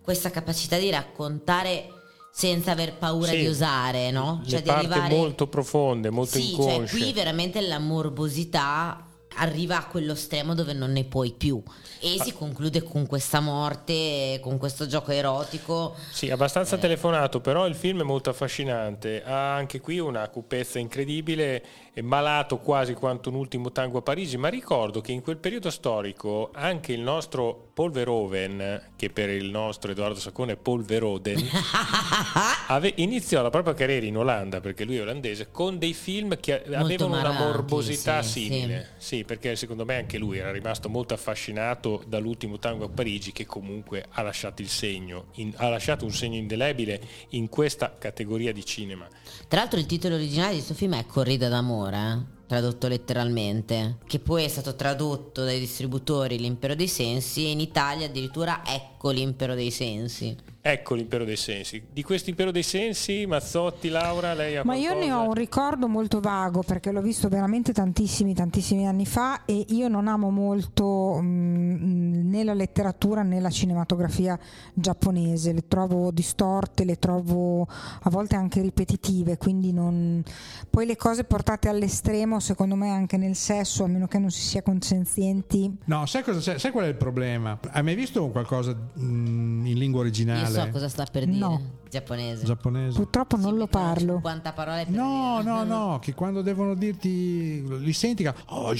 questa capacità di raccontare senza aver paura Sì. di osare, no? Cioè di arrivare molto profonde, molto Sì, cioè inconsce. qui veramente la morbosità arriva a quello stremo dove non ne puoi più e Ah. si conclude con questa morte, con questo gioco erotico. Sì, abbastanza telefonato, però il film è molto affascinante. Ha anche qui una cupezza incredibile, è malato quasi quanto un ultimo tango a Parigi, ma ricordo che in quel periodo storico anche il nostro Paul Verhoeven, che per il nostro Edoardo Saccone è Paul Veroden, <laughs> ave- iniziò la propria carriera in Olanda, perché lui è olandese, con dei film che avevano una marranti, morbosità sì, simile. Sì, perché secondo me anche lui era rimasto molto affascinato dall'ultimo tango a Parigi che comunque ha lasciato il segno, in- ha lasciato un segno indelebile in questa categoria di cinema. Tra l'altro il titolo originale di questo film è Corrida d'amore, eh, tradotto letteralmente, che poi è stato tradotto dai distributori L'impero dei sensi e in Italia addirittura Ecco l'impero dei sensi. Ecco l'impero dei sensi. Di questo impero dei sensi, Mazzotti, Laura, lei ha Ma io ne ho un ricordo molto vago perché l'ho visto veramente tantissimi, tantissimi anni fa e io non amo molto mm, né la letteratura né la cinematografia giapponese, le trovo distorte, le trovo a volte anche ripetitive, quindi non... poi le cose portate all'estremo secondo me anche nel sesso, a meno che non si sia consenzienti. No, sai, cosa, c'è? sai qual è il problema? Hai mai visto qualcosa mm, in lingua originale? Io so cosa sta per dire, No. Giapponese. Giapponese? Purtroppo non lo parlo. 50 parole per No, dire. no, no, che quando devono dirti, li senti che... "Ah,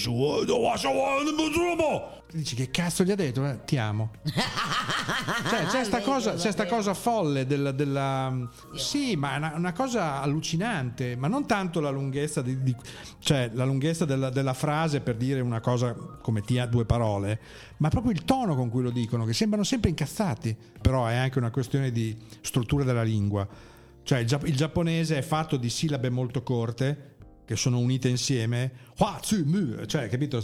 Dici che cazzo gli ha detto? Eh, ti amo. <laughs> Cioè, c'è sta cosa, c'è sta cosa folle della, della- Sì, ma è una, una cosa allucinante, ma non tanto la lunghezza, di, di- cioè, la lunghezza della, della frase per dire una cosa come ti ha due parole, ma proprio il tono con cui lo dicono, che sembrano sempre incazzati. Però è anche una questione di struttura della lingua. Cioè, il, gia- il giapponese è fatto di sillabe molto corte che sono unite insieme, cioè, capito?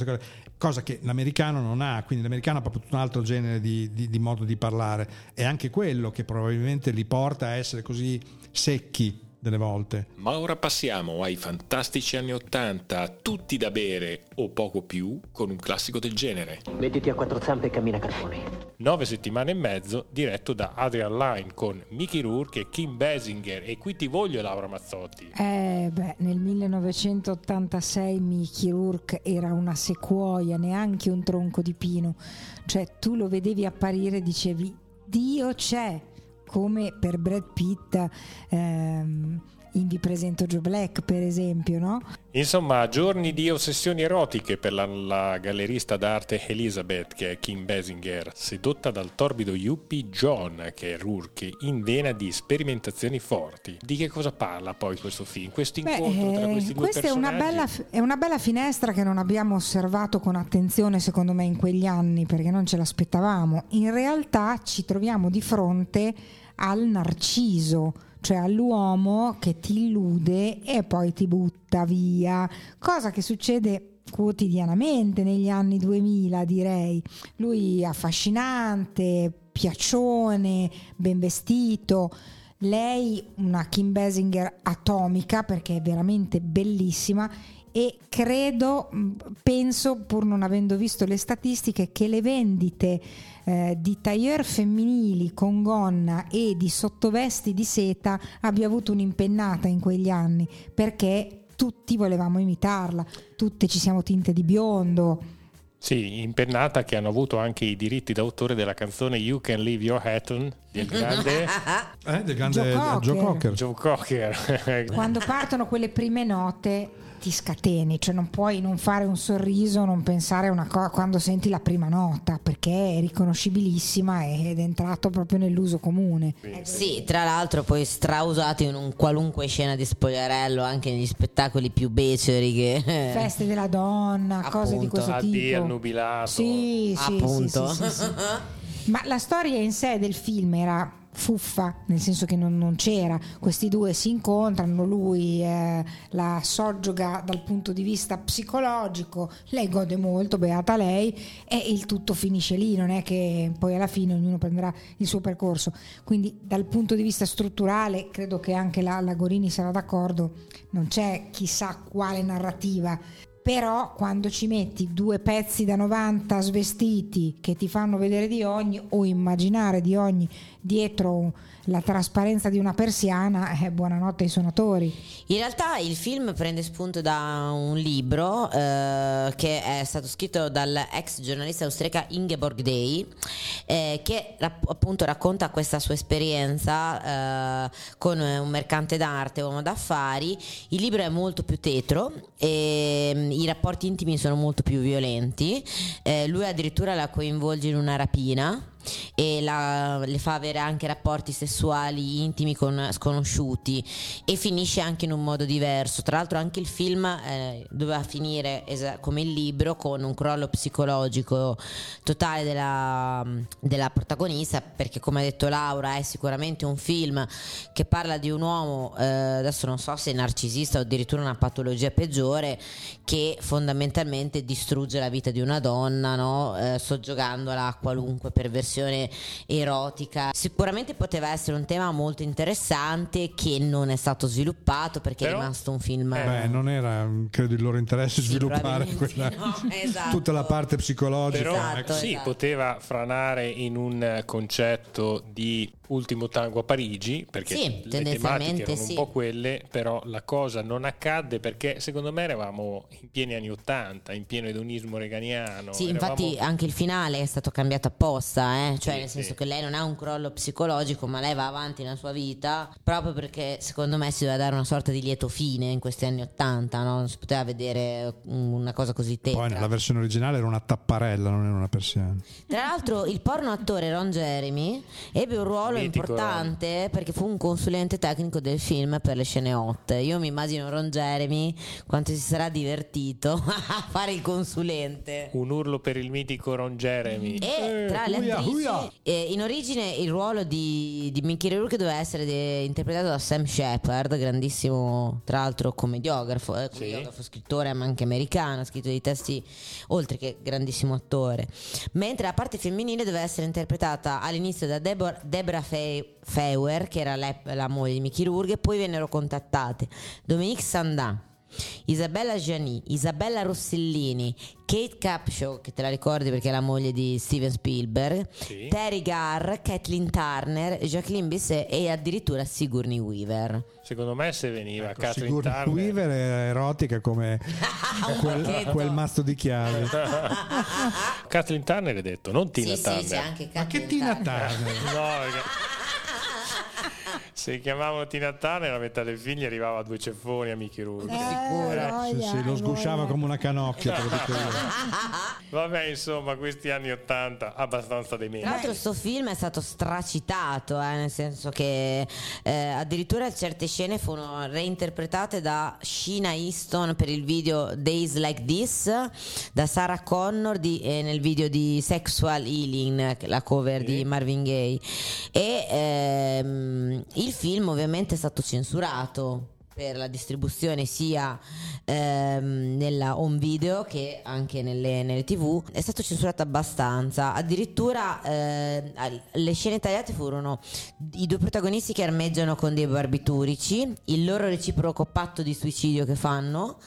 Cosa che l'americano non ha, quindi l'americano ha proprio un altro genere di, di, di modo di parlare, è anche quello che probabilmente li porta a essere così secchi delle volte. Ma ora passiamo ai fantastici anni Ottanta, tutti da bere o poco più, con un classico del genere. Mettiti a quattro zampe e cammina cartoni. Nove settimane e mezzo, diretto da Adrian Lyne con Mickey Rourke e Kim Basinger. E qui ti voglio, Laura Mazzotti. Eh beh, nel 1986 Mickey Rourke era una sequoia, neanche un tronco di pino. Cioè tu lo vedevi apparire e dicevi, Dio c'è! Come per Brad Pitt ehm, in Vi presento Joe Black per esempio no? insomma giorni di ossessioni erotiche per la, la, gallerista d'arte Elizabeth che è Kim Basinger sedotta dal torbido yuppie John che è Rourke in vena di sperimentazioni forti. Di che cosa parla poi questo film questo incontro tra questi due questa personaggi è una, bella, è una bella finestra che non abbiamo osservato con attenzione secondo me in quegli anni perché non ce l'aspettavamo. In realtà ci troviamo di fronte al narciso, cioè all'uomo che ti illude e poi ti butta via, cosa che succede quotidianamente negli anni 2000 direi. Lui affascinante, piaccione, ben vestito. Lei una Kim Basinger atomica perché è veramente bellissima e credo, penso pur non avendo visto le statistiche, che le vendite eh, di tailleur femminili con gonna e di sottovesti di seta abbia avuto un'impennata in quegli anni perché tutti volevamo imitarla, tutte ci siamo tinte di biondo. Sì, impennata che hanno avuto anche i diritti d'autore della canzone You Can Leave Your Hat On del <laughs> grande, eh, del grande Joe Cocker. Joe Cocker. Joe Cocker. Quando partono quelle prime note ti scateni, cioè non puoi non fare un sorriso, non pensare a una cosa quando senti la prima nota, perché è riconoscibilissima ed è entrato proprio nell'uso comune. Sì, tra l'altro poi strausato in un qualunque scena di spogliarello, anche negli spettacoli più beceri che... <laughs> Feste della donna, cose di Appunto. questo Addio tipo. al nubilato. Sì, sì, Appunto. sì, sì, sì, sì. Ma la storia in sé del film era fuffa, nel senso che non, non c'era. Questi due si incontrano, lui eh, la soggioga dal punto di vista psicologico, lei gode molto, beata lei, e il tutto finisce lì, non è che poi alla fine ognuno prenderà il suo percorso. Quindi dal punto di vista strutturale, credo che anche la, Gorini sarà d'accordo, non c'è chissà quale narrativa però quando ci metti due pezzi da 90 svestiti che ti fanno vedere di ogni o immaginare di ogni dietro la trasparenza di una persiana, eh, buonanotte ai suonatori. In realtà il film prende spunto da un libro eh, che è stato scritto dall'ex giornalista austriaca Ingeborg Day, eh, che rapp- appunto racconta questa sua esperienza eh, con un mercante d'arte, uomo d'affari. Il libro è molto più tetro e mm, i rapporti intimi sono molto più violenti. Eh, lui addirittura la coinvolge in una rapina e la- le fa avere anche rapporti sessuali intimi con sconosciuti e finisce anche in un modo diverso. Tra l'altro anche il film eh, doveva finire esa- come il libro con un crollo psicologico totale della, della protagonista perché come ha detto Laura è sicuramente un film che parla di un uomo, eh, adesso non so se narcisista o addirittura una patologia peggiore, che fondamentalmente distrugge la vita di una donna, no? Eh, soggiogandola a qualunque perversione erotica. Sicuramente poteva essere un tema molto interessante che non è stato sviluppato perché Però- è rimasto un film... Eh, Beh, non era credo il loro interesse Sì, sviluppare quella- no, <laughs> esatto. tutta la parte psicologica. Però Esatto, sì, esatto. poteva franare in un concetto di ultimo tango a Parigi, perché Sì, le tematiche erano sì. un po' quelle, però la cosa non accadde perché secondo me eravamo in pieni anni Ottanta, in pieno edonismo reganiano. Sì, eravamo- infatti anche il finale è stato cambiato apposta, eh? Cioè Sì, nel senso sì. che lei non ha un crollo psicologico, ma lei va avanti nella sua vita proprio perché secondo me si doveva dare una sorta di lieto fine in questi anni Ottanta, no? non si poteva vedere una cosa così Poi tetra. nella versione originale era una tapparella, non era una persiana. Tra l'altro il porno attore Ron Jeremy ebbe un ruolo mitico- importante perché fu un consulente tecnico del film per le scene hot. Io mi immagino Ron Jeremy quanto si sarà divertito <laughs> a fare il consulente. Un urlo per il mitico Ron Jeremy. E tra le attrici, uia. eh, in origine il ruolo di, di Mickey Rourke doveva essere de- interpretato da Sam Shepard, grandissimo tra l'altro commediografo, eh, commediografo, scrittore ma anche americano, ha scritto dei testi oltre che grandissimo attore. Mentre la parte femminile doveva essere interpretata all'inizio da Debor- Deborah Fe- Feuer, che era la, la moglie di Mickey Rourke, e poi vennero contattate Dominique Sandin. Isabella Gianni, Isabella Rossellini, Kate Capshaw, che te la ricordi perché è la moglie di Steven Spielberg, Sì. Terry Garr, Kathleen Turner, Jacqueline Bisset e addirittura Sigourney Weaver. Secondo me se veniva Catherine Sigourney Turner Weaver è erotica come <laughs> quel, quel mazzo di chiavi. <laughs> Kathleen Turner è detto, non Tina sì, Turner. sì, c'è anche Ma che Kathleen Tina Turner. Turner? <laughs> No, perché se chiamavano Tina Turner la metà dei figli arrivava a due ceffoni a Mickey Rourke. Eh, Sì, sì, lo sgusciava come una canocchia, te lo dico io. Vabbè, insomma, questi anni 80 abbastanza Tra dementi. l'altro questo film è stato stracitato, eh, nel senso che eh, addirittura certe scene furono reinterpretate da Sheena Easton per il video Days Like This, da Sarah Connor di- eh, nel video di Sexual Healing, la cover di Marvin Gaye. E ehm, il film ovviamente è stato censurato per la distribuzione sia ehm, nella home video che anche nelle, nelle tv è stato censurato abbastanza. Addirittura eh, le scene tagliate furono i due protagonisti che armeggiano con dei barbiturici il loro reciproco patto di suicidio che fanno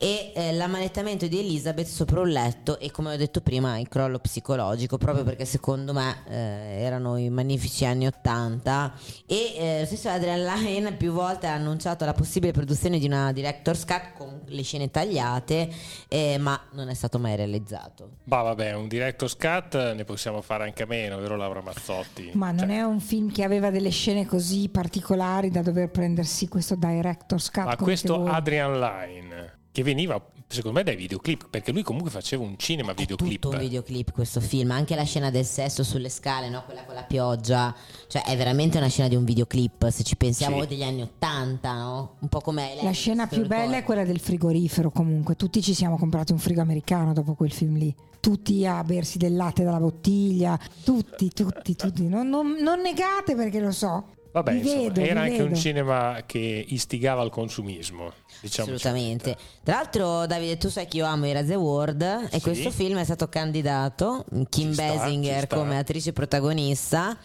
e eh, l'ammanettamento di Elizabeth sopra un letto e come ho detto prima il crollo psicologico proprio perché secondo me eh, erano i magnifici anni 80 e eh, lo stesso Adrian Lyne più volte ha annunciato la possibile produzione di una director's cut con le scene tagliate eh, ma non è stato mai realizzato Ma vabbè, un director's cut ne possiamo fare anche a meno, vero Laura Mazzotti? Ma non Cioè, è un film che aveva delle scene così particolari da dover prendersi questo director's cut. Ma questo. Adrian Line, che veniva secondo me dai videoclip, perché lui comunque faceva un cinema videoclip. tutto un videoclip questo film anche la scena del sesso sulle scale no? quella con la pioggia cioè è veramente una scena di un videoclip se ci pensiamo Sì. degli anni 80 no? un po' come La scena più bella è quella del frigorifero comunque, tutti ci siamo comprati un frigo americano dopo quel film lì, tutti a bersi del latte dalla bottiglia, tutti, tutti, tutti, non, non- non negate perché lo so. Vabbè, insomma, vedo, era anche un vedo. cinema che istigava al consumismo. Diciamo Assolutamente. Tra l'altro, Davide, tu sai che io amo i Razzie Award e Sì. questo film è stato candidato Kim Ci sta, Basinger sta. come attrice protagonista,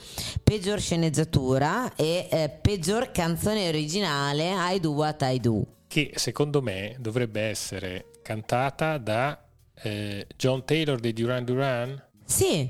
peggior sceneggiatura e eh, peggior canzone originale I Do What I Do. Che secondo me dovrebbe essere cantata da eh, John Taylor di Duran Duran. Sì,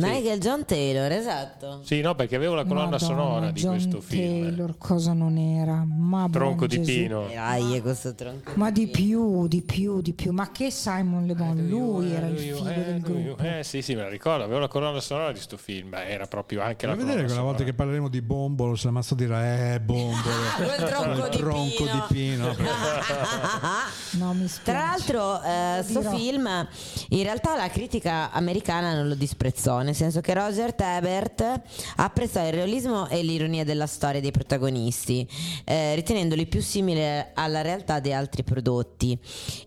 Nigel John Taylor, esatto. Sì, no, perché avevo la colonna Madonna, sonora di John questo film. Taylor, cosa non era? Ma Tronco di Gesù. Pino. Dai, è questo tronco. Ma di più, di più, di più. Ma che Simon Le Bon? Lui era il figlio del gruppo. Eh sì, sì, me la ricordo, avevo la colonna sonora di sto film, ma era proprio anche la vedere quella volta che parleremo di Bombolo, se la mazza dirà eh Bombolo. <laughs> Quel tronco di tronco Pino. di Pino. <laughs> No, mi spiace. Tra l'altro, eh, sto dirò. film in realtà la critica americana non lo disprezzò, nel senso che Roger Ebert apprezzò il realismo e l'ironia della storia dei protagonisti, eh, ritenendoli più simili alla realtà di altri prodotti.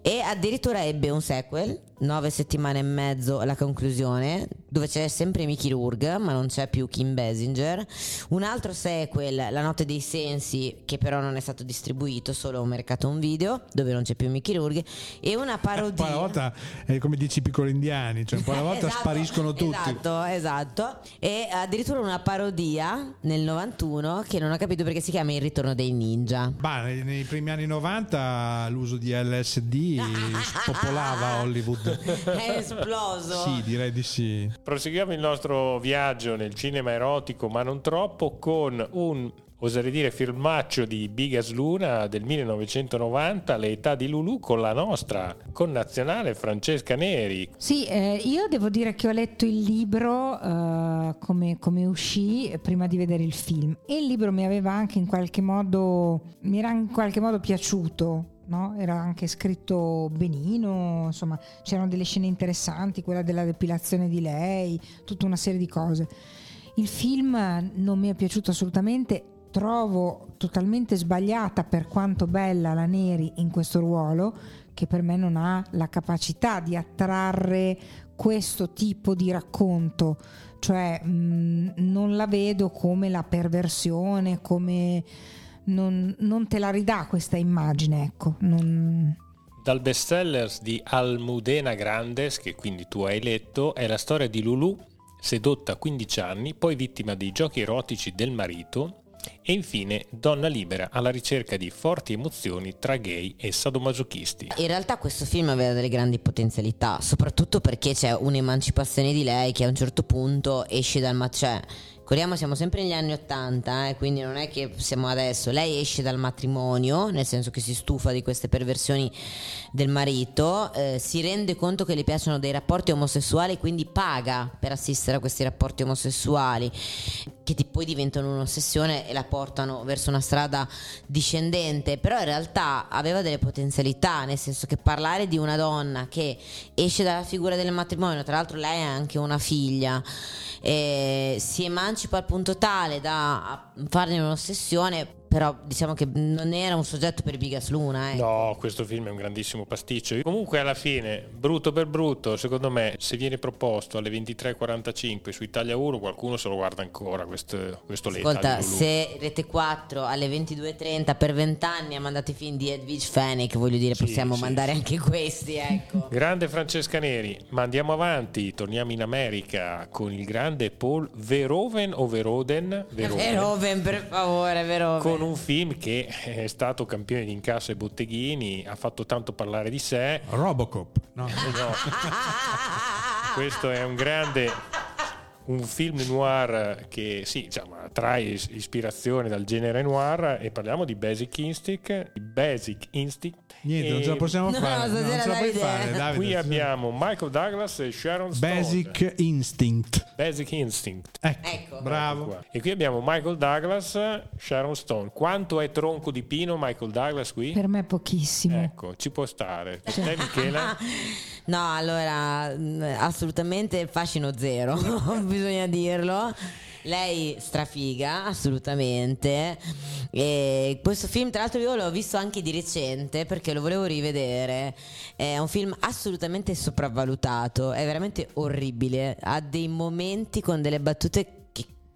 E addirittura ebbe un sequel, nove settimane e mezzo alla conclusione, dove c'è sempre Mickey Rourke, ma non c'è più Kim Basinger. Un altro sequel, La notte dei sensi, che però non è stato distribuito, solo un mercato un video, dove non c'è più Mickey Rourke, e una Un parodia. po' alla volta è come dici i piccoli indiani, cioè un po' alla <laughs> volta Esatto, spariscono tutti. Esatto, esatto. E addirittura una parodia nel 91 che non ho capito perché si chiama Il ritorno dei ninja. Ma nei, nei primi anni 90 l'uso di LSD <laughs> spopolava Hollywood. <laughs> È esploso. Sì, direi di sì. Proseguiamo il nostro viaggio nel cinema erotico, ma non troppo, con un, oserei dire, filmaccio di Bigas Luna del 1990, Le età di Lulu, con la nostra connazionale Francesca Neri. Sì, eh, io devo dire che ho letto il libro eh, come, come uscì prima di vedere il film e il libro mi aveva anche in qualche modo, mi era in qualche modo piaciuto. No? Era anche scritto benino, insomma c'erano delle scene interessanti, quella della depilazione di lei, tutta una serie di cose. Il film non mi è piaciuto assolutamente, trovo totalmente sbagliata per quanto bella la Neri in questo ruolo, che per me non ha la capacità di attrarre questo tipo di racconto, cioè mh, non la vedo come la perversione, come non, non te la ridà questa immagine, ecco. Non... Dal bestsellers di Almudena Grandes, che quindi tu hai letto, è la storia di Lulu, sedotta a 15 anni, poi vittima dei giochi erotici del marito, e infine donna libera alla ricerca di forti emozioni tra gay e sadomasochisti. In realtà questo film aveva delle grandi potenzialità, soprattutto perché c'è un'emancipazione di lei che a un certo punto esce dal matrimonio. Ricordiamo, siamo sempre negli anni Ottanta, eh, quindi non è che siamo adesso. Lei esce dal matrimonio, nel senso che si stufa di queste perversioni del marito, eh, si rende conto che le piacciono dei rapporti omosessuali, quindi paga per assistere a questi rapporti omosessuali, che poi diventano un'ossessione e la portano verso una strada discendente. Però in realtà aveva delle potenzialità, nel senso che parlare di una donna che esce dalla figura del matrimonio, tra l'altro lei ha anche una figlia eh, si emancipa al punto tale da farne un'ossessione però diciamo che non era un soggetto per Bigas Luna. Eh. No, questo film è un grandissimo pasticcio. Comunque alla fine, brutto per brutto, secondo me, se viene proposto alle 23.45 su Italia 1, qualcuno se lo guarda ancora questo, questo Ascolta, se Rete 4 alle 22.30 per 20 anni ha mandato i film di Edwige Fennec, voglio dire, sì, possiamo sì, mandare sì. anche questi, ecco. Grande Francesca Neri, ma andiamo avanti, torniamo in America con il grande Paul Verhoeven o Veroden? Veroven, Veroven per favore, Veroven. Con un film che è stato campione di incasso ai botteghini, ha fatto tanto parlare di sé. Robocop, no? no. <laughs> Questo è un grande un film noir che sì, diciamo, trae ispirazione dal genere noir e parliamo di Basic Instinct, Basic Instinct Niente, e... non ce la possiamo no, fare. No, non ce la puoi fare. Davide, Qui abbiamo Michael Douglas e Sharon Stone. Basic Instinct. Basic Instinct. Ecco, ecco. bravo. Ecco e qui abbiamo Michael Douglas, Sharon Stone. Quanto è tronco di pino Michael Douglas qui? Per me pochissimo. Ecco, ci può stare. Per <laughs> te Michela? no, allora, mm, assolutamente fascino zero, <laughs> bisogna dirlo. Lei strafiga, assolutamente. E questo film, tra l'altro, io l'ho visto anche di recente perché lo volevo rivedere. È un film assolutamente sopravvalutato, è veramente orribile. Ha dei momenti con delle battute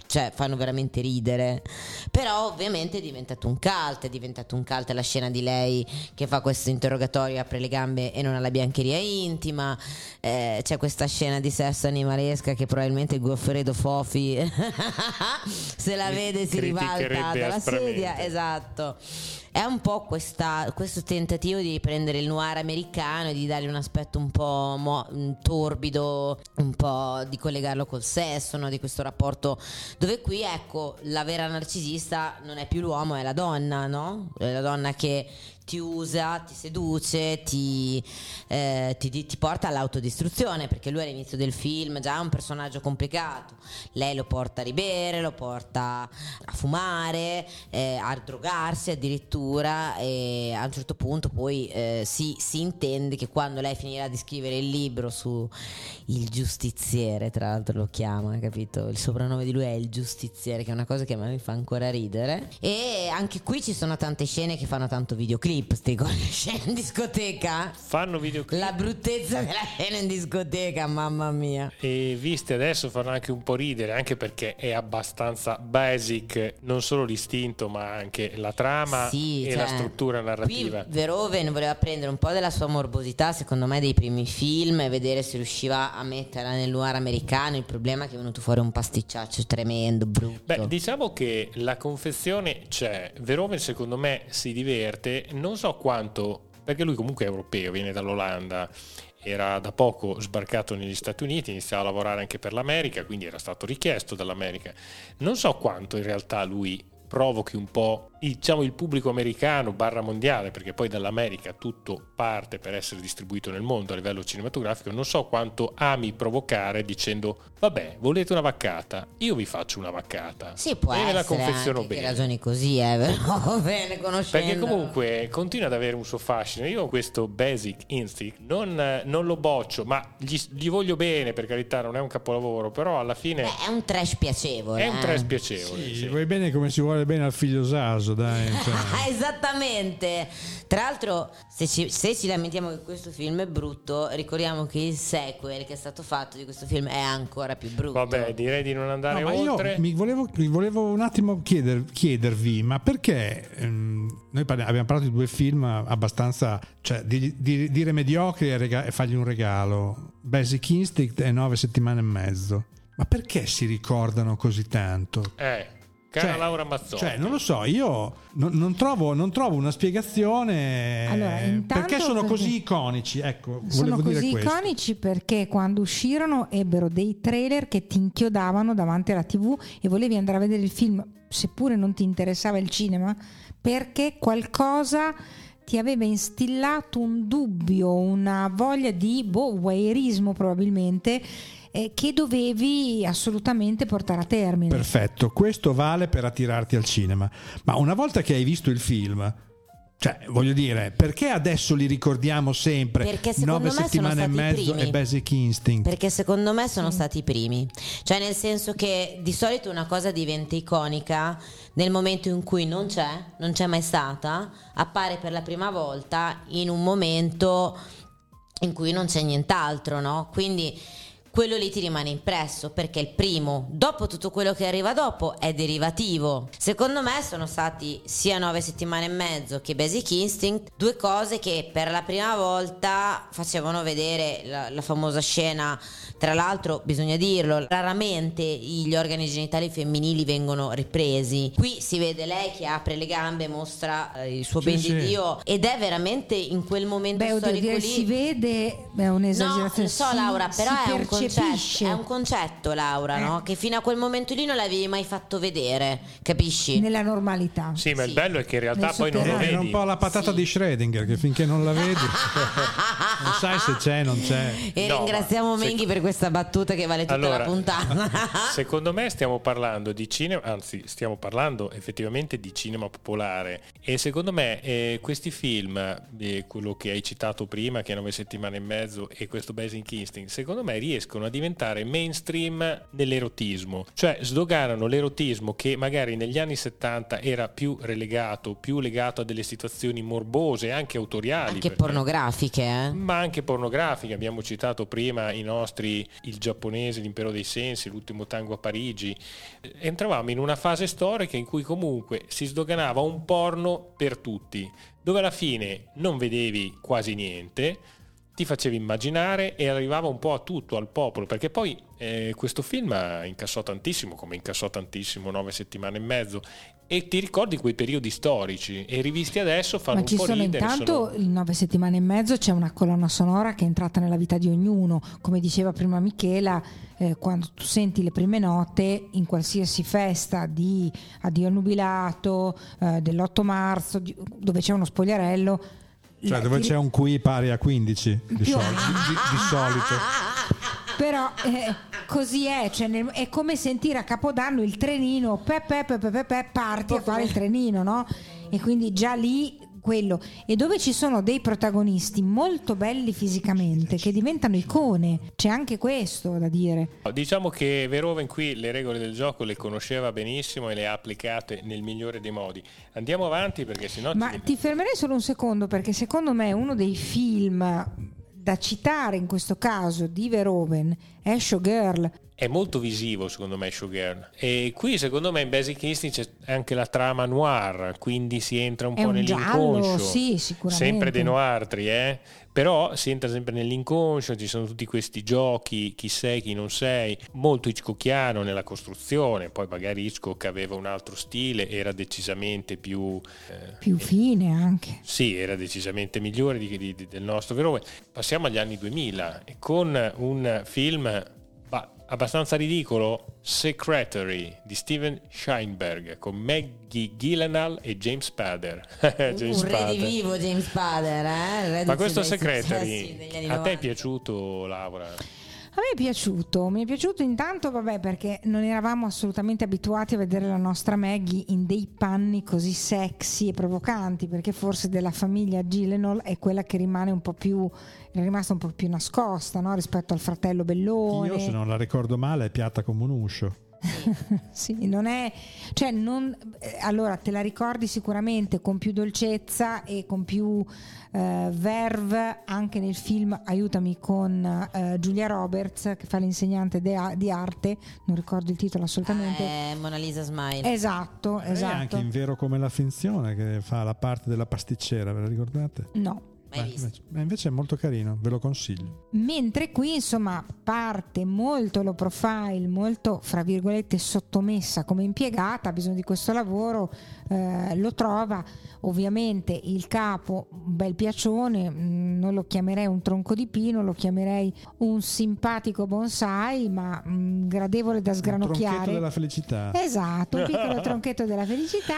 cioè fanno veramente ridere. Però ovviamente è diventato un cult, è diventato un cult la scena di lei che fa questo interrogatorio, apre le gambe e non ha la biancheria intima, eh, c'è questa scena di sesso animalesca che probabilmente Goffredo Fofi <laughs> se la vede si ribalta dalla sedia, esatto è un po' questa, questo tentativo di prendere il noir americano e di dargli un aspetto un po' mo- mm, torbido, un po' di collegarlo col sesso, no? di questo rapporto, dove qui ecco la vera narcisista non è più l'uomo, è la donna, no? È la donna che ti usa, ti seduce, ti, eh, ti, ti, porta all'autodistruzione, perché lui all'inizio del film già è un personaggio complicato, lei lo porta a ribere, lo porta a fumare, eh, a drogarsi addirittura e a un certo punto poi eh, si, si, intende che quando lei finirà di scrivere il libro su il giustiziere, tra l'altro lo chiama, capito? Il soprannome di lui è il giustiziere, che è una cosa che a me mi fa ancora ridere. E anche qui ci sono tante scene che fanno tanto videoclip sti con le <laughs> scene in discoteca. Fanno videoclip. La bruttezza della scena in discoteca, mamma mia. E viste adesso fanno anche un po' ridere, anche perché è abbastanza basic, non solo l'istinto, ma anche la trama sì, e cioè, la struttura narrativa. Qui Verhoeven voleva prendere un po' della sua morbosità, secondo me, dei primi film e vedere se riusciva a metterla nel noir americano. Il problema è che è venuto fuori un pasticciaccio tremendo, brutto. Beh, diciamo che la confezione c'è. Verhoeven, secondo me, si diverte. Non non so quanto, perché lui comunque è europeo, viene dall'Olanda, era da poco sbarcato negli Stati Uniti, iniziava a lavorare anche per l'America, quindi era stato richiesto dall'America. Non so quanto in realtà lui provochi un po' diciamo il pubblico americano barra mondiale, perché poi dall'America tutto parte per essere distribuito nel mondo a livello cinematografico, non so quanto ami provocare dicendo vabbè, volete una vaccata? Io vi faccio una vaccata. Sì, può e ve la confeziono anche che bene. ragioni così, eh, <laughs> però bene conoscendo. Perché comunque continua ad avere un suo fascino. Io ho questo basic instinct, non, eh, non lo boccio, ma gli, gli voglio bene, per carità, non è un capolavoro, però alla fine Beh, è un trash piacevole. è un eh. trash piacevole. Sì, sì. vuoi bene come si vuole bene al figlio Saso, dai. <laughs> cioè. Esattamente. Tra l'altro, se ci, se ci lamentiamo che questo film è brutto, ricordiamo che il sequel che è stato fatto di questo film è ancora più brutto. Vabbè, direi di non andare No, ma io oltre. mi volevo, mi volevo un attimo chieder- chiedervi, ma perché ehm, noi parli- abbiamo parlato di due film abbastanza, cioè di, di- dire mediocri e, rega- e fargli un regalo, Basic Instinct e nove settimane e mezzo. Ma perché si ricordano così tanto? Eh, cara Cioè- Laura Mazzotti. Cioè, non lo so, io non, non trovo, non trovo una spiegazione Allora, eh, perché sono perché- così iconici. Ecco, Sono volevo dire così iconici perché quando uscirono ebbero dei trailer che ti inchiodavano davanti alla tv e volevi andare a vedere il film seppure non ti interessava il cinema perché qualcosa ti aveva instillato un dubbio, una voglia di boh, voyeurismo probabilmente eh, che dovevi assolutamente portare a termine. Perfetto, questo vale per attirarti al cinema. Ma una volta che hai visto il film, cioè, voglio dire, perché adesso li ricordiamo sempre? Perché secondo Nove me sono settimane e mezzo primi. e Basic Instinct. Perché secondo me sono stati i primi. Cioè, nel senso che di solito una cosa diventa iconica nel momento in cui non c'è, non c'è mai stata, appare per la prima volta in un momento in cui non c'è nient'altro, no? Quindi quello lì ti rimane impresso perché il primo, dopo tutto quello che arriva dopo, è derivativo. Secondo me sono stati sia nove settimane e mezzo che Basic Instinct, due cose che per la prima volta facevano vedere la, la famosa scena. Tra l'altro, bisogna dirlo, raramente gli organi genitali femminili vengono ripresi. Qui si vede lei che apre le gambe, mostra eh, il suo Sì, ben sì. di Dio ed è veramente in quel momento Beh, oddio, storico dire lì. si vede è No, un'esagerazione. lo so Laura, però si è un, concetto, percepisce. è un concetto Laura, Eh. no? Che fino a quel momento lì non l'avevi mai fatto vedere, capisci? nella normalità. Sì, ma il Sì. bello è che in realtà Nel poi non lo. Era vedi. un po' la patata Sì. di Schrödinger che finché non la vedi <laughs> non sai se c'è non c'è. E No, ringraziamo Menghi per questa battuta che vale tutta Allora, la puntata. <laughs> Secondo me stiamo parlando di cinema, anzi stiamo parlando effettivamente di cinema popolare e secondo me eh, questi film, eh, quello che hai citato prima che è nove settimane e mezzo e questo Basic Instinct, secondo me riescono a diventare mainstream nell'erotismo, cioè sdoganano l'erotismo che magari negli anni 70 era più relegato, più legato a delle situazioni morbose, anche autoriali. Anche pornografiche, eh? ma anche pornografiche. Abbiamo citato prima i nostri, il giapponese, l'impero dei sensi, l'ultimo tango a Parigi. Eh, Entravamo in una fase storica in cui comunque si sdoganava un porno per tutti, dove alla fine non vedevi quasi niente, ti facevi immaginare e arrivava un po' a tutto, al popolo, perché poi eh, questo film incassò tantissimo, come incassò tantissimo nove settimane e mezzo, e ti ricordi quei periodi storici e rivisti adesso fanno Ma un ci po' sono ridere. intanto sono- in nove settimane e mezzo c'è una colonna sonora che è entrata nella vita di ognuno, come diceva prima Michela, eh, quando tu senti le prime note in qualsiasi festa di addio al nubilato, eh, dell'8 marzo, di- dove c'è uno spogliarello. Cioè dove c'è un qui pari a 15 di, soli- di- di solito. Però eh, così è, cioè nel- è come sentire a Capodanno il trenino, pe, pe, pe, pe, pe, pe, parti a fare il trenino, no? E quindi già lì quello. E dove ci sono dei protagonisti molto belli fisicamente che diventano icone, c'è anche questo da dire. Diciamo che Verhoeven qui le regole del gioco le conosceva benissimo e le ha applicate nel migliore dei modi. Andiamo avanti perché sennò Ma ci- ti fermerei solo un secondo perché secondo me uno dei film da citare in questo caso di Verhoeven è Showgirl. è molto visivo secondo me Showgirl. E qui secondo me in Basic Instinct c'è anche la trama noir, quindi si entra un È po' un nell'inconscio. giallo, sì, sicuramente. Sempre dei noirtri, eh? Però si entra sempre nell'inconscio, ci sono tutti questi giochi, chi sei, chi non sei, molto Hitchcockiano nella costruzione, poi magari Hitchcock aveva un altro stile, era decisamente più... eh, Più fine anche. Sì, era decisamente migliore di- di- del nostro Verhoeven. Passiamo agli anni 2000 e con un film abbastanza ridicolo, Secretary di Steven Scheinberg con Maggie Gyllenhaal e James Spader. <laughs> James un re di vivo James Spader, eh? Ma questo Secretary a te è 90. piaciuto, Laura? A me è piaciuto, mi è piaciuto intanto, vabbè, perché non eravamo assolutamente abituati a vedere la nostra Maggie in dei panni così sexy e provocanti, perché forse della famiglia Gyllenhaal è quella che rimane un po' più è rimasta un po' più nascosta, no? rispetto al fratello bellone. Io, se non la ricordo male, è piatta come un uscio. <laughs> Sì, non è, cioè non, eh, allora te la ricordi sicuramente con più dolcezza e con più eh, verve anche nel film Aiutami con eh, Giulia Roberts che fa l'insegnante de- di arte, non ricordo il titolo assolutamente. Eh, Mona Lisa Smile. Esatto, E esatto. anche in vero come la finzione, che fa la parte della pasticcera, ve la ricordate? No. Beh, invece, invece è molto carino, ve lo consiglio. Mentre qui insomma parte molto low profile, molto fra virgolette sottomessa come impiegata, ha bisogno di questo lavoro, eh, lo trova, ovviamente il capo, un bel piacione, mh, non lo chiamerei un tronco di pino, lo chiamerei un simpatico bonsai, ma mh, gradevole da Un tronchetto sgranocchiare. della felicità. Esatto, un piccolo <laughs> tronchetto della felicità.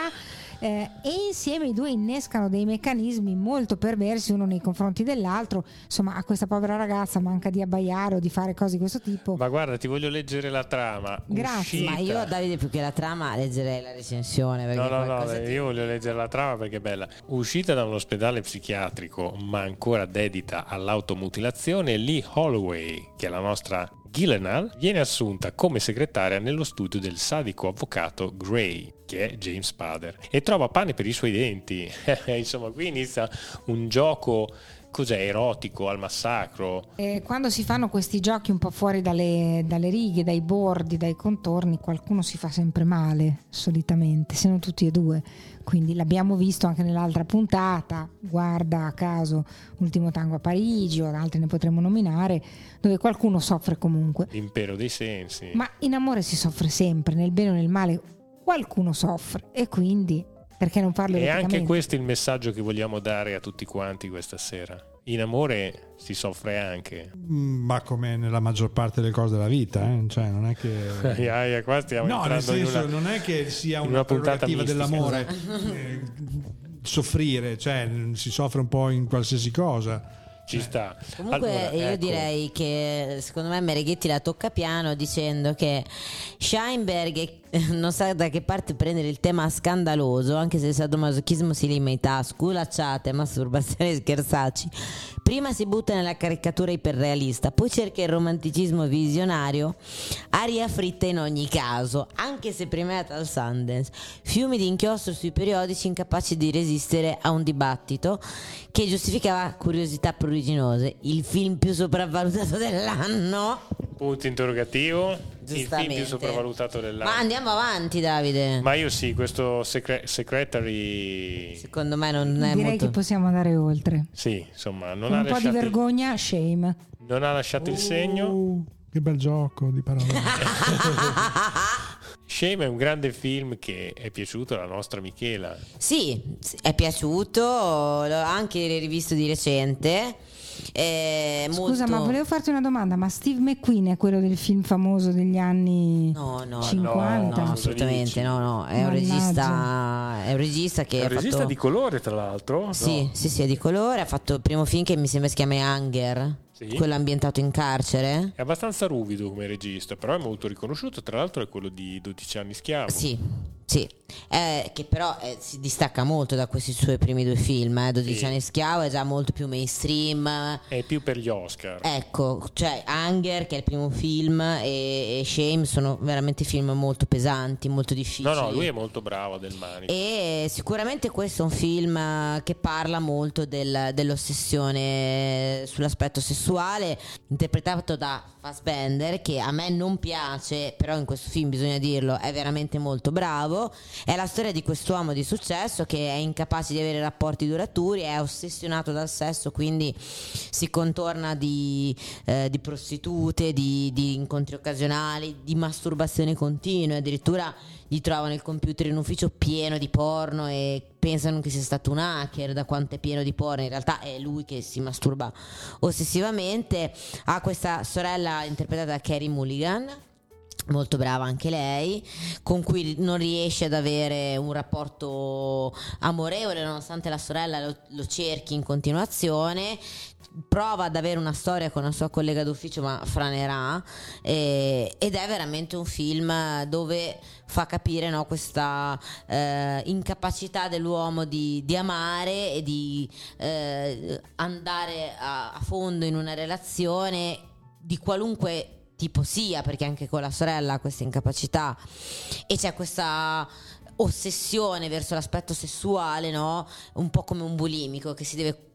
Eh, e insieme i due innescano dei meccanismi molto perversi uno nei confronti dell'altro. Insomma, a questa povera ragazza manca di abbaiare o di fare cose di questo tipo. Ma guarda, ti voglio leggere la trama. Grazie. Uscita- Ma io a Davide più che la trama leggerei la recensione. No, no, no, ti- io voglio leggere la trama perché è bella. Uscita da un ospedale psichiatrico, ma ancora dedita all'automutilazione, Lee Holloway, che è la nostra Gyllenhaal, viene assunta come segretaria nello studio del sadico avvocato Gray, che è James Spader, e trova pane per i suoi denti. <laughs> Insomma, qui inizia un gioco, cos'è, erotico al massacro. E quando si fanno questi giochi un po' fuori dalle, dalle righe, dai bordi, dai contorni, qualcuno si fa sempre male, solitamente, se non tutti e due. Quindi l'abbiamo visto anche nell'altra puntata, guarda a caso Ultimo Tango a Parigi o altri ne potremmo nominare, dove qualcuno soffre comunque. L'impero dei sensi. Ma in amore si soffre sempre, nel bene o nel male qualcuno soffre e quindi perché non farlo E anche questo è il messaggio che vogliamo dare a tutti quanti questa sera. In amore si soffre anche. Mm, Ma come nella maggior parte delle cose della vita, eh? cioè non è che... <laughs> Aia, aia, qua stiamo No, nel senso una... non è che sia una, una puntata prerogativa dell'amore <laughs> eh, soffrire, cioè si soffre un po' in qualsiasi cosa. Ci sta. Comunque Allora, io ecco, direi che secondo me Mereghetti la tocca piano dicendo che Scheinberg <laughs> non sa da che parte prendere il tema scandaloso, anche se il sadomasochismo si limita a sculacciate, masturbazione e scherzacci. Prima si butta nella caricatura iperrealista, poi cerca il romanticismo visionario, aria fritta in ogni caso, anche se premiata al Sundance. Fiumi di inchiostro sui periodici incapaci di resistere a un dibattito che giustificava curiosità pruriginose. Il film più sopravvalutato <laughs> dell'anno. Punto interrogativo. Il film Giustamente. più sopravvalutato dell'anno. Ma andiamo avanti, Davide. Ma io sì, questo secre- secretary. Secondo me non è Direi molto. che possiamo andare oltre. Sì, insomma, non Con ha, un po' di lasciato il, vergogna, shame. non ha lasciato il segno. Uh, che bel gioco di parole. <laughs> Shame è un grande film che è piaciuto alla nostra Michela. Sì, è piaciuto, l'ho anche rivisto di recente. È Scusa, molto- ma volevo farti una domanda, ma Steve McQueen è quello del film famoso degli anni No, no, 50? no, assolutamente no, no, è un regista, è un regista che È un regista fatto... di colore, tra l'altro. Sì, No. sì, sì, è di colore, ha fatto il primo film che mi sembra si chiama Hunger, Sì. quello ambientato in carcere. È abbastanza ruvido come regista, però è molto riconosciuto. Tra l'altro è quello di 12 anni schiavo. Sì, sì, Eh, che però eh, si distacca molto da questi suoi primi due film, eh. 12 Sì. anni schiavo è già molto più mainstream. È più per gli Oscar. Ecco, cioè Hunger che è il primo film e, e Shame sono veramente film molto pesanti, molto difficili. no, no, lui è molto bravo del manico. E sicuramente questo è un film che parla molto del- dell'ossessione sull'aspetto sessuale, interpretato da Fassbender, che a me non piace, però in questo film bisogna dirlo, è veramente molto bravo. È la storia di quest'uomo di successo che è incapace di avere rapporti duraturi, è ossessionato dal sesso, quindi si contorna di, eh, di prostitute, di, di incontri occasionali, di masturbazione continua, addirittura gli trovano il computer in ufficio pieno di porno e pensano che sia stato un hacker da quanto è pieno di porno, in realtà è lui che si masturba ossessivamente. Ha questa sorella interpretata da Carrie Mulligan molto brava anche lei, con cui non riesce ad avere un rapporto amorevole nonostante la sorella lo, lo, cerchi in continuazione. Prova ad avere una storia con la sua collega d'ufficio, ma franerà. Eh, ed è veramente un film dove fa capire no, questa eh, incapacità dell'uomo di, di, amare e di eh, andare a, a fondo in una relazione di qualunque tipo sia, perché anche con la sorella ha questa incapacità e c'è questa ossessione verso l'aspetto sessuale, no? Un po' come un bulimico che si deve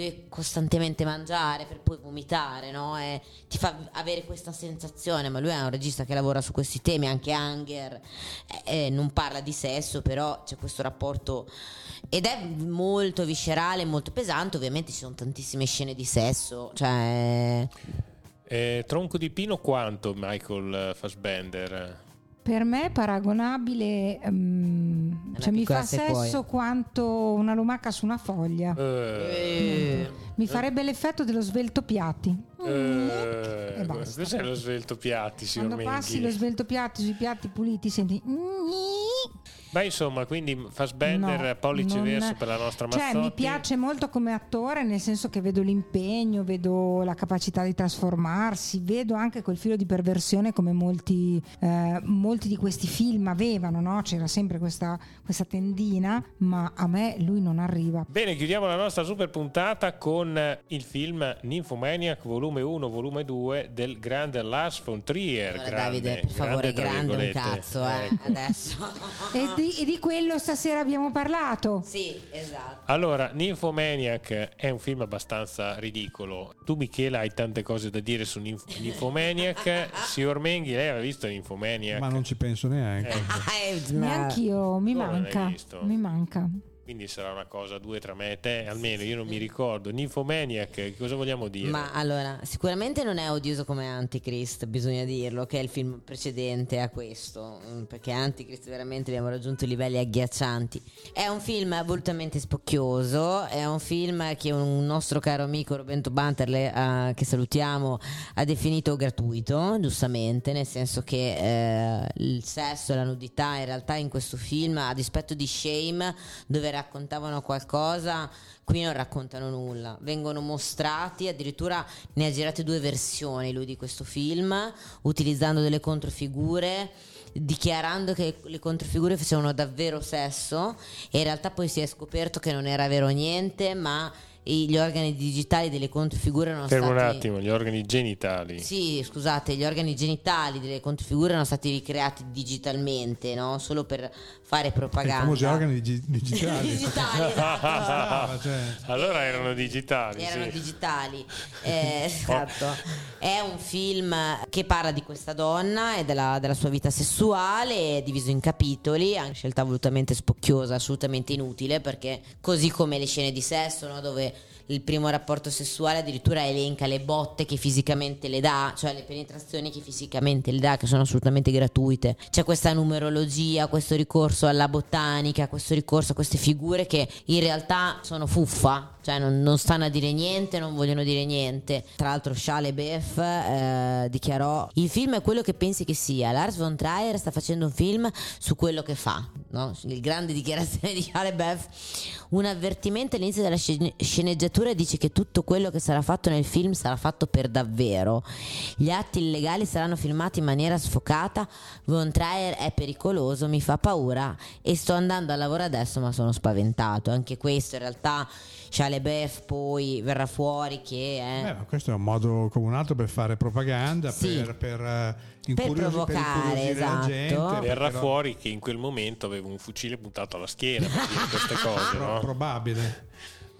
deve costantemente mangiare per poi vomitare, no? E ti fa avere questa sensazione, ma lui è un regista che lavora su questi temi, anche Anger, eh, non parla di sesso, però c'è questo rapporto ed è molto viscerale, molto pesante, ovviamente ci sono tantissime scene di sesso, cioè eh, tronco di pino quanto Michael Fassbender? Per me è paragonabile, um, cioè mi fa sesso quanto una lumaca su una foglia. Eh. Mm. Mi farebbe l'effetto dello svelto piatti. Mm. Eh. E basta. Cos'è lo svelto piatti, Quando passi lo svelto piatti sui piatti puliti senti... Beh, insomma, quindi Fassbender, no, pollice non... verso per la nostra Mazzotti. Cioè, mi piace molto come attore, nel senso che vedo l'impegno, vedo la capacità di trasformarsi, vedo anche quel filo di perversione come molti, eh, molti di questi film avevano, no? C'era sempre questa, questa tendina, ma a me lui non arriva. Bene, chiudiamo la nostra super puntata con il film Nymphomaniac volume 1, volume 2 del grande Lars von Trier. Allora, grande, Davide, per favore, grande un cazzo, eh, ecco. adesso. <laughs> di, e di quello stasera abbiamo parlato. Sì, esatto. Allora, Nymphomaniac è un film abbastanza ridicolo. Tu, Michela, hai tante cose da dire su Nymph- Nymphomaniac. <laughs> Signor Menghi, lei aveva visto Nymphomaniac? Ma non ci penso neanche. <laughs> Eh. Neanch'io, mi Come manca. Mi manca quindi sarà una cosa due tra me e te, almeno io non mi ricordo. Nymphomaniac, cosa vogliamo dire? Ma allora, sicuramente non è odioso come Antichrist, bisogna dirlo, che è il film precedente a questo, mm, perché Antichrist veramente abbiamo raggiunto livelli agghiaccianti. È un film volutamente spocchioso, è un film che un nostro caro amico Roberto Banterle, uh, che salutiamo, ha definito gratuito, giustamente, nel senso che eh, il sesso e la nudità in realtà in questo film, a dispetto di Shame, dove raccontavano qualcosa, qui non raccontano nulla. Vengono mostrati, addirittura ne ha girate due versioni lui di questo film, utilizzando delle controfigure dichiarando che le controfigure facevano davvero sesso e in realtà poi si è scoperto che non era vero niente, ma gli organi digitali delle controfigure erano Fermo stati... un attimo, gli organi genitali. Sì, scusate, gli organi genitali delle controfigure erano stati ricreati digitalmente, no? Solo per fare propaganda. I famosi organi dig- <laughs> digitali. digitali esatto. cioè. Allora erano digitali. Erano sì. digitali, <laughs> eh, esatto. È un film che parla di questa donna e della, della sua vita sessuale, è diviso in capitoli, anche scelta volutamente spocchiosa, assolutamente inutile, perché così come le scene di sesso, no? dove il primo rapporto sessuale addirittura elenca le botte che fisicamente le dà, cioè le penetrazioni che fisicamente le dà, che sono assolutamente gratuite. C'è questa numerologia, questo ricorso alla botanica, questo ricorso a queste figure che in realtà sono fuffa, cioè non, non stanno a dire niente, non vogliono dire niente. Tra l'altro Shale Beff eh, dichiarò il film è quello che pensi che sia, Lars von Trier sta facendo un film su quello che fa, no? il grande dichiarazione di Shale Beff, un avvertimento all'inizio della sceneggiatura dice che tutto quello che sarà fatto nel film sarà fatto per davvero, gli atti illegali saranno filmati in maniera sfocata, von Trier è pericoloso, mi fa paura e sto andando a lavoro adesso ma sono spaventato, anche questo in realtà Shalebef poi verrà fuori che è... Beh, questo è un modo come un altro per fare propaganda, sì. per, per, uh, per provocare, per esatto. gente, verrà però... fuori che in quel momento aveva un fucile puntato alla schiena per dire queste <laughs> cose, no? Probabile.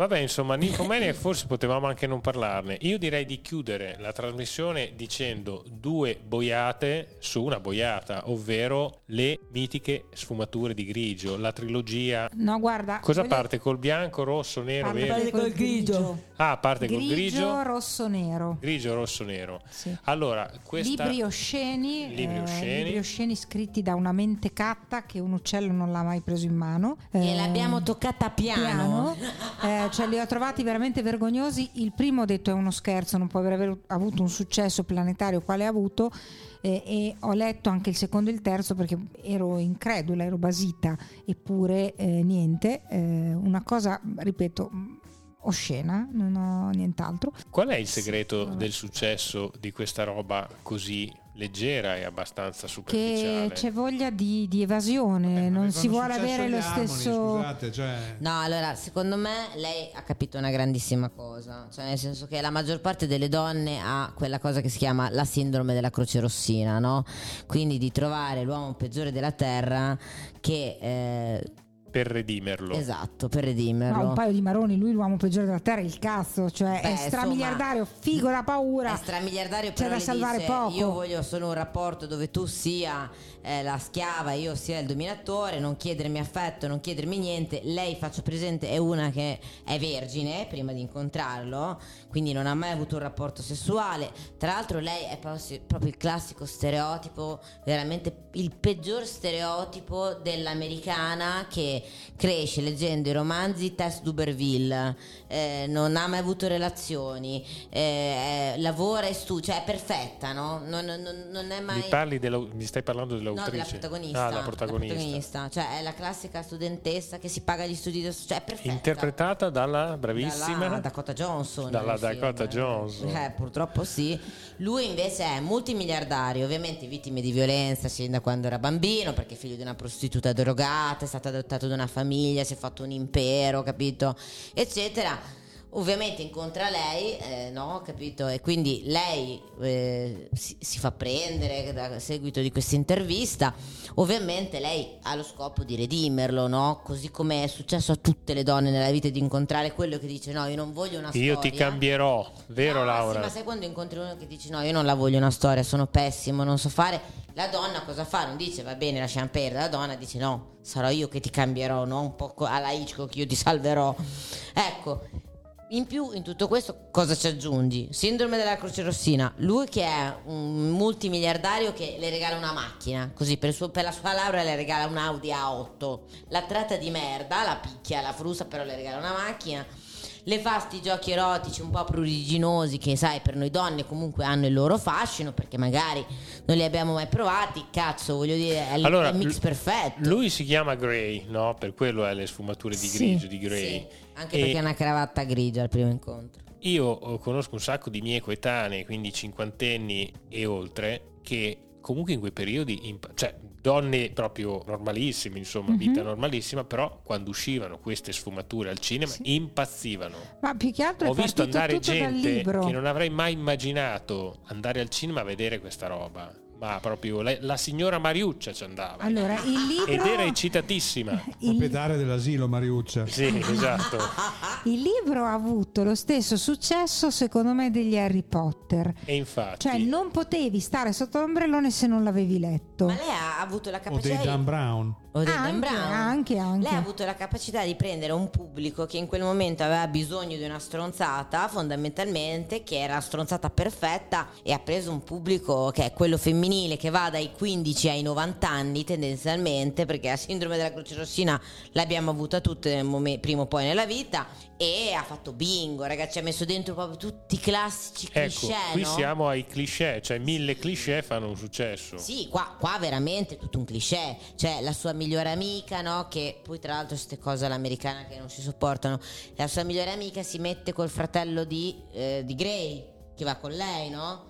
Vabbè, insomma, Nymphomaniac forse potevamo anche non parlarne. Io direi di chiudere la trasmissione dicendo due boiate su una boiata, ovvero le mitiche sfumature di grigio, la trilogia. No, guarda. Cosa voglio- parte? Col bianco, rosso, nero, Parte verde? col grigio. Ah, parte col Grigio, grigio, rosso, nero. grigio, rosso, nero. Sì. Allora, questa... Libri osceni, Libri eh, osceni. libri osceni scritti da una mentecatta che un uccello non l'ha mai preso in mano. E Eh, l'abbiamo toccata piano. Eh, cioè li ho trovati veramente vergognosi. Il primo ho detto è uno scherzo, non può aver avuto un successo planetario quale ha avuto. eh, e ho letto anche il secondo e il terzo perché ero incredula, ero basita, eppure eh, niente. Eh, una cosa, ripeto, oscena, non ho nient'altro. Qual è il segreto del successo di questa roba così leggera e abbastanza Che superficiale? c'è voglia di, di evasione, non si vuole avere lo stesso. Scusate, cioè, No, allora, secondo me lei ha capito una grandissima cosa, cioè nel senso che la maggior parte delle donne ha quella cosa che si chiama la sindrome della croce rossina, no? Quindi di trovare l'uomo peggiore della terra che... eh, Per redimerlo. esatto, per redimerlo. No, un paio di maroni, lui l'uomo peggiore della terra, il cazzo, cioè Beh, è stramiliardario, figo da paura. È stramiliardario C'è però da salvare dice, poco. Io voglio solo un rapporto dove tu sia eh, la schiava, io sia il dominatore, non chiedermi affetto, non chiedermi niente. Lei, faccio presente, è una che è vergine prima di incontrarlo, quindi non ha mai avuto un rapporto sessuale. Tra l'altro lei è proprio, proprio il classico stereotipo, veramente il peggior stereotipo dell'americana che cresce leggendo i romanzi Tess Duberville, eh, non ha mai avuto relazioni, eh, eh, lavora e studia, cioè è perfetta, no? Non, non- non è mai... Mi, parli della- mi stai parlando No, dell'autrice? della protagonista, Ah, la protagonista. protagonista. Cioè è la classica studentessa che si paga gli studi, cioè è perfetta. Interpretata dalla bravissima Dalla Dakota Johnson. Dalla nel film. Dakota Johnson. Eh, purtroppo sì. Lui invece è multimiliardario, ovviamente vittime di violenza sin da quando era bambino, perché è figlio di una prostituta drogata, è stato adottato da una famiglia, si è fatto un impero, capito? Eccetera. Ovviamente incontra lei, eh, no, capito? E quindi lei eh, si, si fa prendere a seguito di questa intervista. Ovviamente lei ha lo scopo di redimerlo, no? Così come è successo a tutte le donne nella vita di incontrare quello che dice no, io non voglio una storia. Io ti cambierò, vero No, Laura? Sì, ma sai quando incontri uno che dice no, io non la voglio una storia, sono pessimo, non so fare. La donna cosa fa? Non dice va bene, lasciamo perdere. La donna dice no, sarò io che ti cambierò, no? Un po' alla Hitchcock, io ti salverò. Ecco, in più in tutto questo cosa ci aggiungi? Sindrome della croce rossina, lui che è un multimiliardario che le regala una macchina, così per, suo- per la sua laurea le regala un Audi A8, la tratta di merda, la picchia, la frusta, però le regala una macchina. Le fa sti giochi erotici un po' pruriginosi che sai per noi donne comunque hanno il loro fascino perché magari non li abbiamo mai provati, cazzo voglio dire è il, Allora, è mix perfetto. Lui si chiama Gray, no? Per quello è le sfumature di Sì. grigio di Gray. Sì, anche E perché ha una cravatta grigia al primo incontro. Io eh, conosco un sacco di miei coetanei, quindi cinquantenni e oltre, che comunque in quei periodi, cioè donne proprio normalissime, insomma, vita normalissima, però quando uscivano queste sfumature al cinema impazzivano. Ma più che altro Ho visto andare gente che non avrei mai immaginato andare al cinema a vedere questa roba. Ma proprio la, la signora Mariuccia ci andava. Allora, il libro Ed era eccitatissima. <laughs> il, proprietaria dell'asilo Mariuccia. Sì, esatto. <laughs> il libro ha avuto lo stesso successo secondo me degli Harry Potter. E infatti. Cioè non potevi stare sotto l'ombrellone se non l'avevi letto. Ma lei ha avuto la O capacità dei di- Dan Brown. O dei Anche, Dan Brown. anche, anche. Lei ha avuto la capacità di prendere un pubblico che in quel momento aveva bisogno di una stronzata, fondamentalmente, che era la stronzata perfetta, e ha preso un pubblico che è quello femminile che va dai 15 ai 90 anni tendenzialmente, perché la sindrome della croce rossina l'abbiamo avuta tutte prima o poi nella vita, e ha fatto bingo, ragazzi, ha messo dentro proprio tutti i classici Ecco, cliché. qui no? siamo ai cliché, cioè mille cliché fanno un successo. Sì, qua, qua veramente tutto un cliché. Cioè, la sua migliore amica, no? Che poi, tra l'altro, queste cose all'americana che non si sopportano. La sua migliore amica si mette col fratello di, eh, di Gray, che va con lei, no?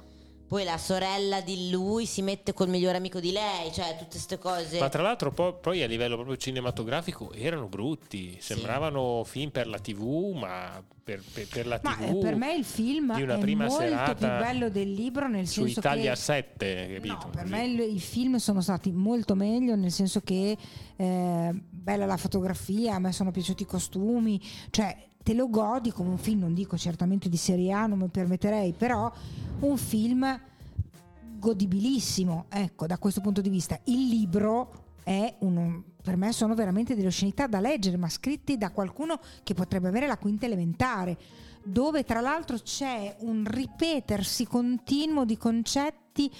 Poi la sorella di lui si mette col migliore amico di lei, cioè tutte queste cose. Ma tra l'altro poi, poi a livello proprio cinematografico erano brutti, sembravano film per la tv, ma per, per- per la Ma tv eh, per me il film di una è prima molto serata più bello del libro nel su senso Italia che 7, capito? No, per Così. me il- i film sono stati molto meglio, nel senso che eh, bella la fotografia, a me sono piaciuti i costumi, cioè te lo godi come un film, non dico certamente di serie A, non mi permetterei, però un film godibilissimo, ecco, da questo punto di vista. Il libro è un, per me sono veramente delle oscenità da leggere, ma scritti da qualcuno che potrebbe avere la quinta elementare, dove tra l'altro c'è un ripetersi continuo di concetti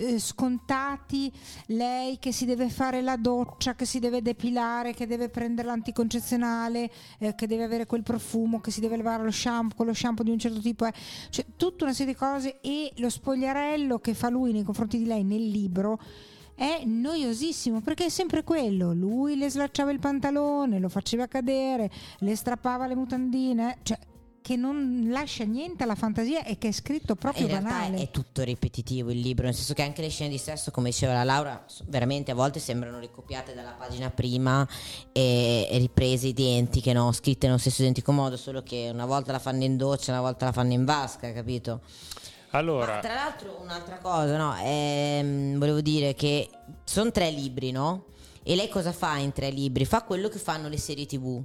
eh, scontati, lei che si deve fare la doccia, che si deve depilare, che deve prendere l'anticoncezionale, eh, che deve avere quel profumo, che si deve levare lo shampoo, con lo shampoo di un certo tipo, eh. cioè tutta una serie di cose e lo spogliarello che fa lui nei confronti di lei nel libro è noiosissimo perché è sempre quello. Lui le slacciava il pantalone, lo faceva cadere, le strappava le mutandine, cioè che non lascia niente alla fantasia e che è scritto proprio in realtà banale. è tutto ripetitivo il libro, nel senso che anche le scene di sesso, come diceva la Laura, veramente a volte sembrano ricopiate dalla pagina prima e, e riprese identiche, no? scritte nello stesso identico modo, solo che una volta la fanno in doccia, una volta la fanno in vasca, capito? Allora, Ma tra l'altro un'altra cosa, no? Ehm, volevo dire che sono tre libri, no? E lei cosa fa in tre libri? Fa quello che fanno le serie tv.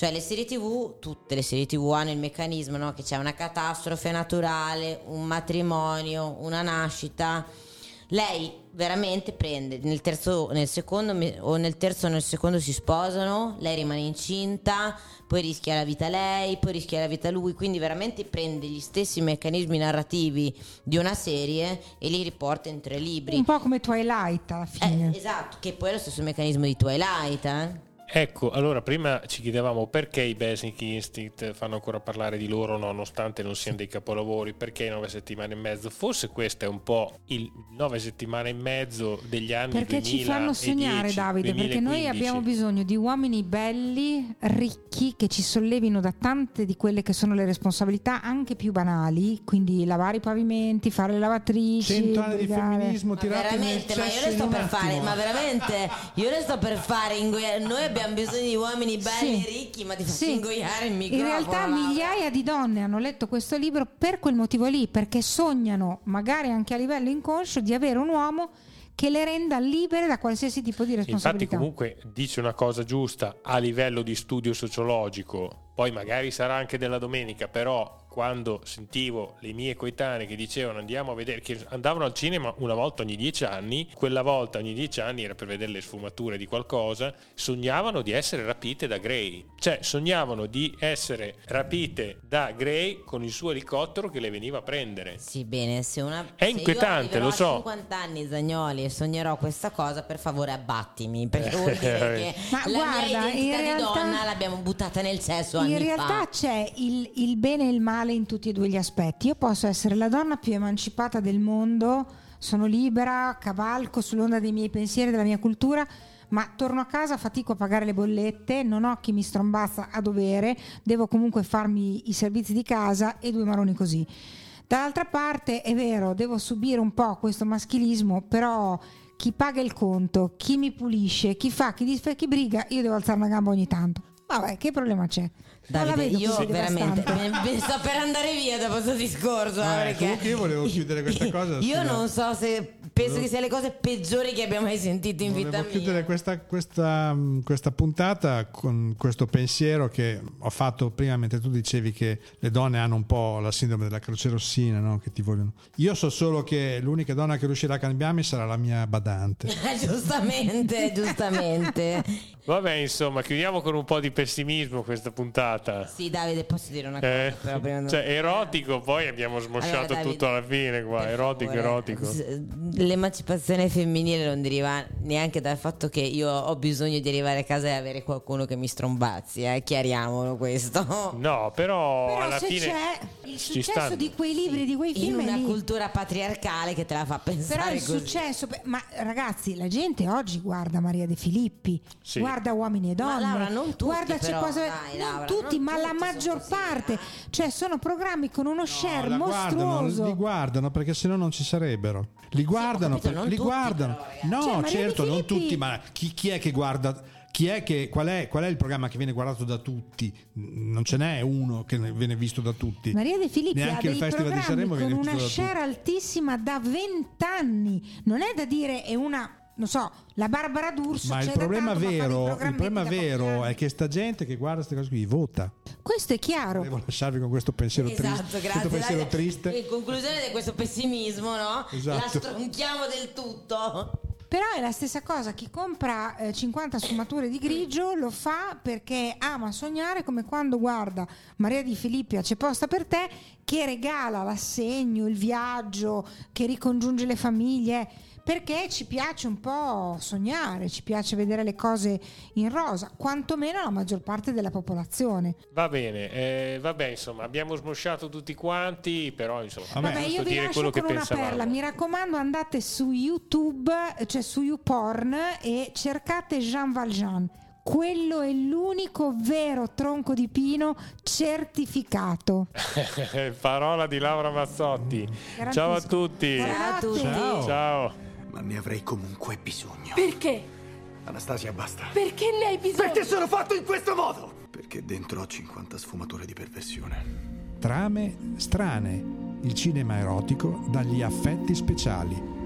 Cioè le serie tv, tutte le serie tv hanno il meccanismo no? che c'è una catastrofe naturale, un matrimonio, una nascita. Lei veramente prende nel terzo, nel secondo o nel terzo o nel secondo si sposano, lei rimane incinta, poi rischia la vita lei, poi rischia la vita lui, quindi veramente prende gli stessi meccanismi narrativi di una serie e li riporta in tre libri. Un po' come Twilight alla fine. Eh, esatto, che poi è lo stesso meccanismo di Twilight, eh? Ecco, allora prima ci chiedevamo perché i Basic Instinct fanno ancora parlare di loro nonostante non siano dei capolavori, perché nove settimane e mezzo? Forse questo è un po' il nove settimane e mezzo degli anni Perché ci fanno 2010, sognare, Davide, perché noi 2015. abbiamo bisogno di uomini belli, ricchi, che ci sollevino da tante di quelle che sono le responsabilità anche più banali, quindi lavare i pavimenti, fare le lavatrici. Cento anni di femminismo Ma tirati nel veramente, ma io le sto in per fare, attimo. ma veramente, io le sto per fare ingoiare. Noi abbiamo bisogno di uomini belli Sì. e ricchi, ma ti faccio Sì. ingoiare il microfono. In realtà Laura. migliaia di donne hanno letto questo libro per quel motivo lì, perché sognano, magari anche a livello inconscio, di avere un uomo che le renda libere da qualsiasi tipo di Infatti responsabilità. comunque dice una cosa giusta a livello di studio sociologico, poi magari sarà anche della domenica, però quando sentivo le mie coetanee che dicevano andiamo a vedere, che andavano al cinema una volta ogni dieci anni, quella volta ogni dieci anni era per vedere le sfumature di qualcosa, sognavano di essere rapite da Gray, cioè sognavano di essere rapite da Gray con il suo elicottero che le veniva a prendere. Sì, bene, se una È se inquietante, lo so. a 50 anni Zagnoli e sognerò questa cosa, per favore abbattimi, perché <laughs> vuol dire che Ma la guarda, mia identità in di realtà- donna l'abbiamo buttata nel sesso anni In realtà fa. c'è il, il bene e il male in tutti e due gli aspetti. Io posso essere la donna più emancipata del mondo, sono libera, cavalco sull'onda dei miei pensieri, della mia cultura, ma torno a casa, fatico a pagare le bollette, non ho chi mi strombazza a dovere, devo comunque farmi i servizi di casa e due maroni così. Dall'altra parte è vero, devo subire un po' questo maschilismo, però chi paga il conto, chi mi pulisce, chi fa, chi disfa, chi briga, io devo alzare una gamba ogni tanto. Vabbè, che problema c'è? Davide, io veramente sto per andare via da questo discorso. eh, Eh, perché comunque io volevo chiudere questa <laughs> cosa, Io scusa. non so se penso che sia le cose peggiori che abbiamo mai sentito in vita Volevo chiudere mia. questa, questa, mh, questa puntata con questo pensiero che ho fatto prima mentre tu dicevi che le donne hanno un po' la sindrome della croce rossina, no? che ti vogliono. Io so solo che l'unica donna che riuscirà a cambiarmi sarà la mia badante. <laughs> giustamente, giustamente. <laughs> Vabbè, insomma, chiudiamo con un po' di pessimismo questa puntata. Sì, Davide, posso dire una cosa? Eh, però cioè, erotico, poi abbiamo smosciato Allora, Davide, tutto alla fine qua. Erotico, favore, erotico. L'emancipazione femminile non deriva neanche dal fatto che io ho bisogno di arrivare a casa e avere qualcuno che mi strombazzi, eh? chiariamolo questo. No, però, Però alla se fine c'è il successo stanno. di quei libri, di quei In film è una lì. cultura patriarcale che te la fa Però pensare il così. successo, ma ragazzi, la gente oggi guarda Maria De Filippi, Sì. guarda Uomini e Donne, Laura, non tutti, guarda c'è però, cosa- dai, non Laura, tutti, non ma la tutti maggior sono così, parte, eh. cioè sono programmi con uno share la guardano, mostruoso. li guardano perché sennò non ci sarebbero. Li guardano, capito, per- li tutti guardano. però, no, Cioè, certo, non Filippi- tutti, ma chi, chi è che guarda? Chi è che, qual, è, qual è il programma che viene guardato da tutti? Non ce n'è uno che viene visto da tutti. Maria De Filippi ha Neanche dei il Festival di programmi Sanremo con viene una visto da tutti. share altissima da vent'anni. Non è da dire è una, non so, la Barbara D'Urso. Ma il problema vero, il problema vero è che sta gente che guarda queste cose qui vota. Questo è chiaro. Devo lasciarvi con questo pensiero Esatto, triste. grazie. Questo pensiero triste. In conclusione di questo pessimismo, no? Esatto. La stronchiamo del tutto. Però è la stessa cosa, chi compra eh, 50 sfumature di grigio lo fa perché ama sognare come quando guarda Maria di Filippi a C'è posta per te che regala l'assegno, il viaggio, che ricongiunge le famiglie, perché ci piace un po' sognare, ci piace vedere le cose in rosa, quantomeno la maggior parte della popolazione. Va bene, eh, vabbè, insomma, abbiamo smosciato tutti quanti, però insomma, Vabbè, Vabbè, io vi dire lascio quello che con una pensavamo. perla, mi raccomando andate su YouTube, cioè su YouPorn e cercate Jean Valjean. Quello è l'unico vero tronco di pino certificato. <laughs> Parola di Laura Mazzotti. Garantisco. Ciao a tutti. Buonanotte. a tutti. Ciao. Ciao. Ma ne avrei comunque bisogno. Perché? Anastasia, basta. Perché ne hai bisogno? Perché sono fatto in questo modo? Perché dentro ho 50 sfumature di perversione. Trame strane. Il cinema erotico dagli affetti speciali.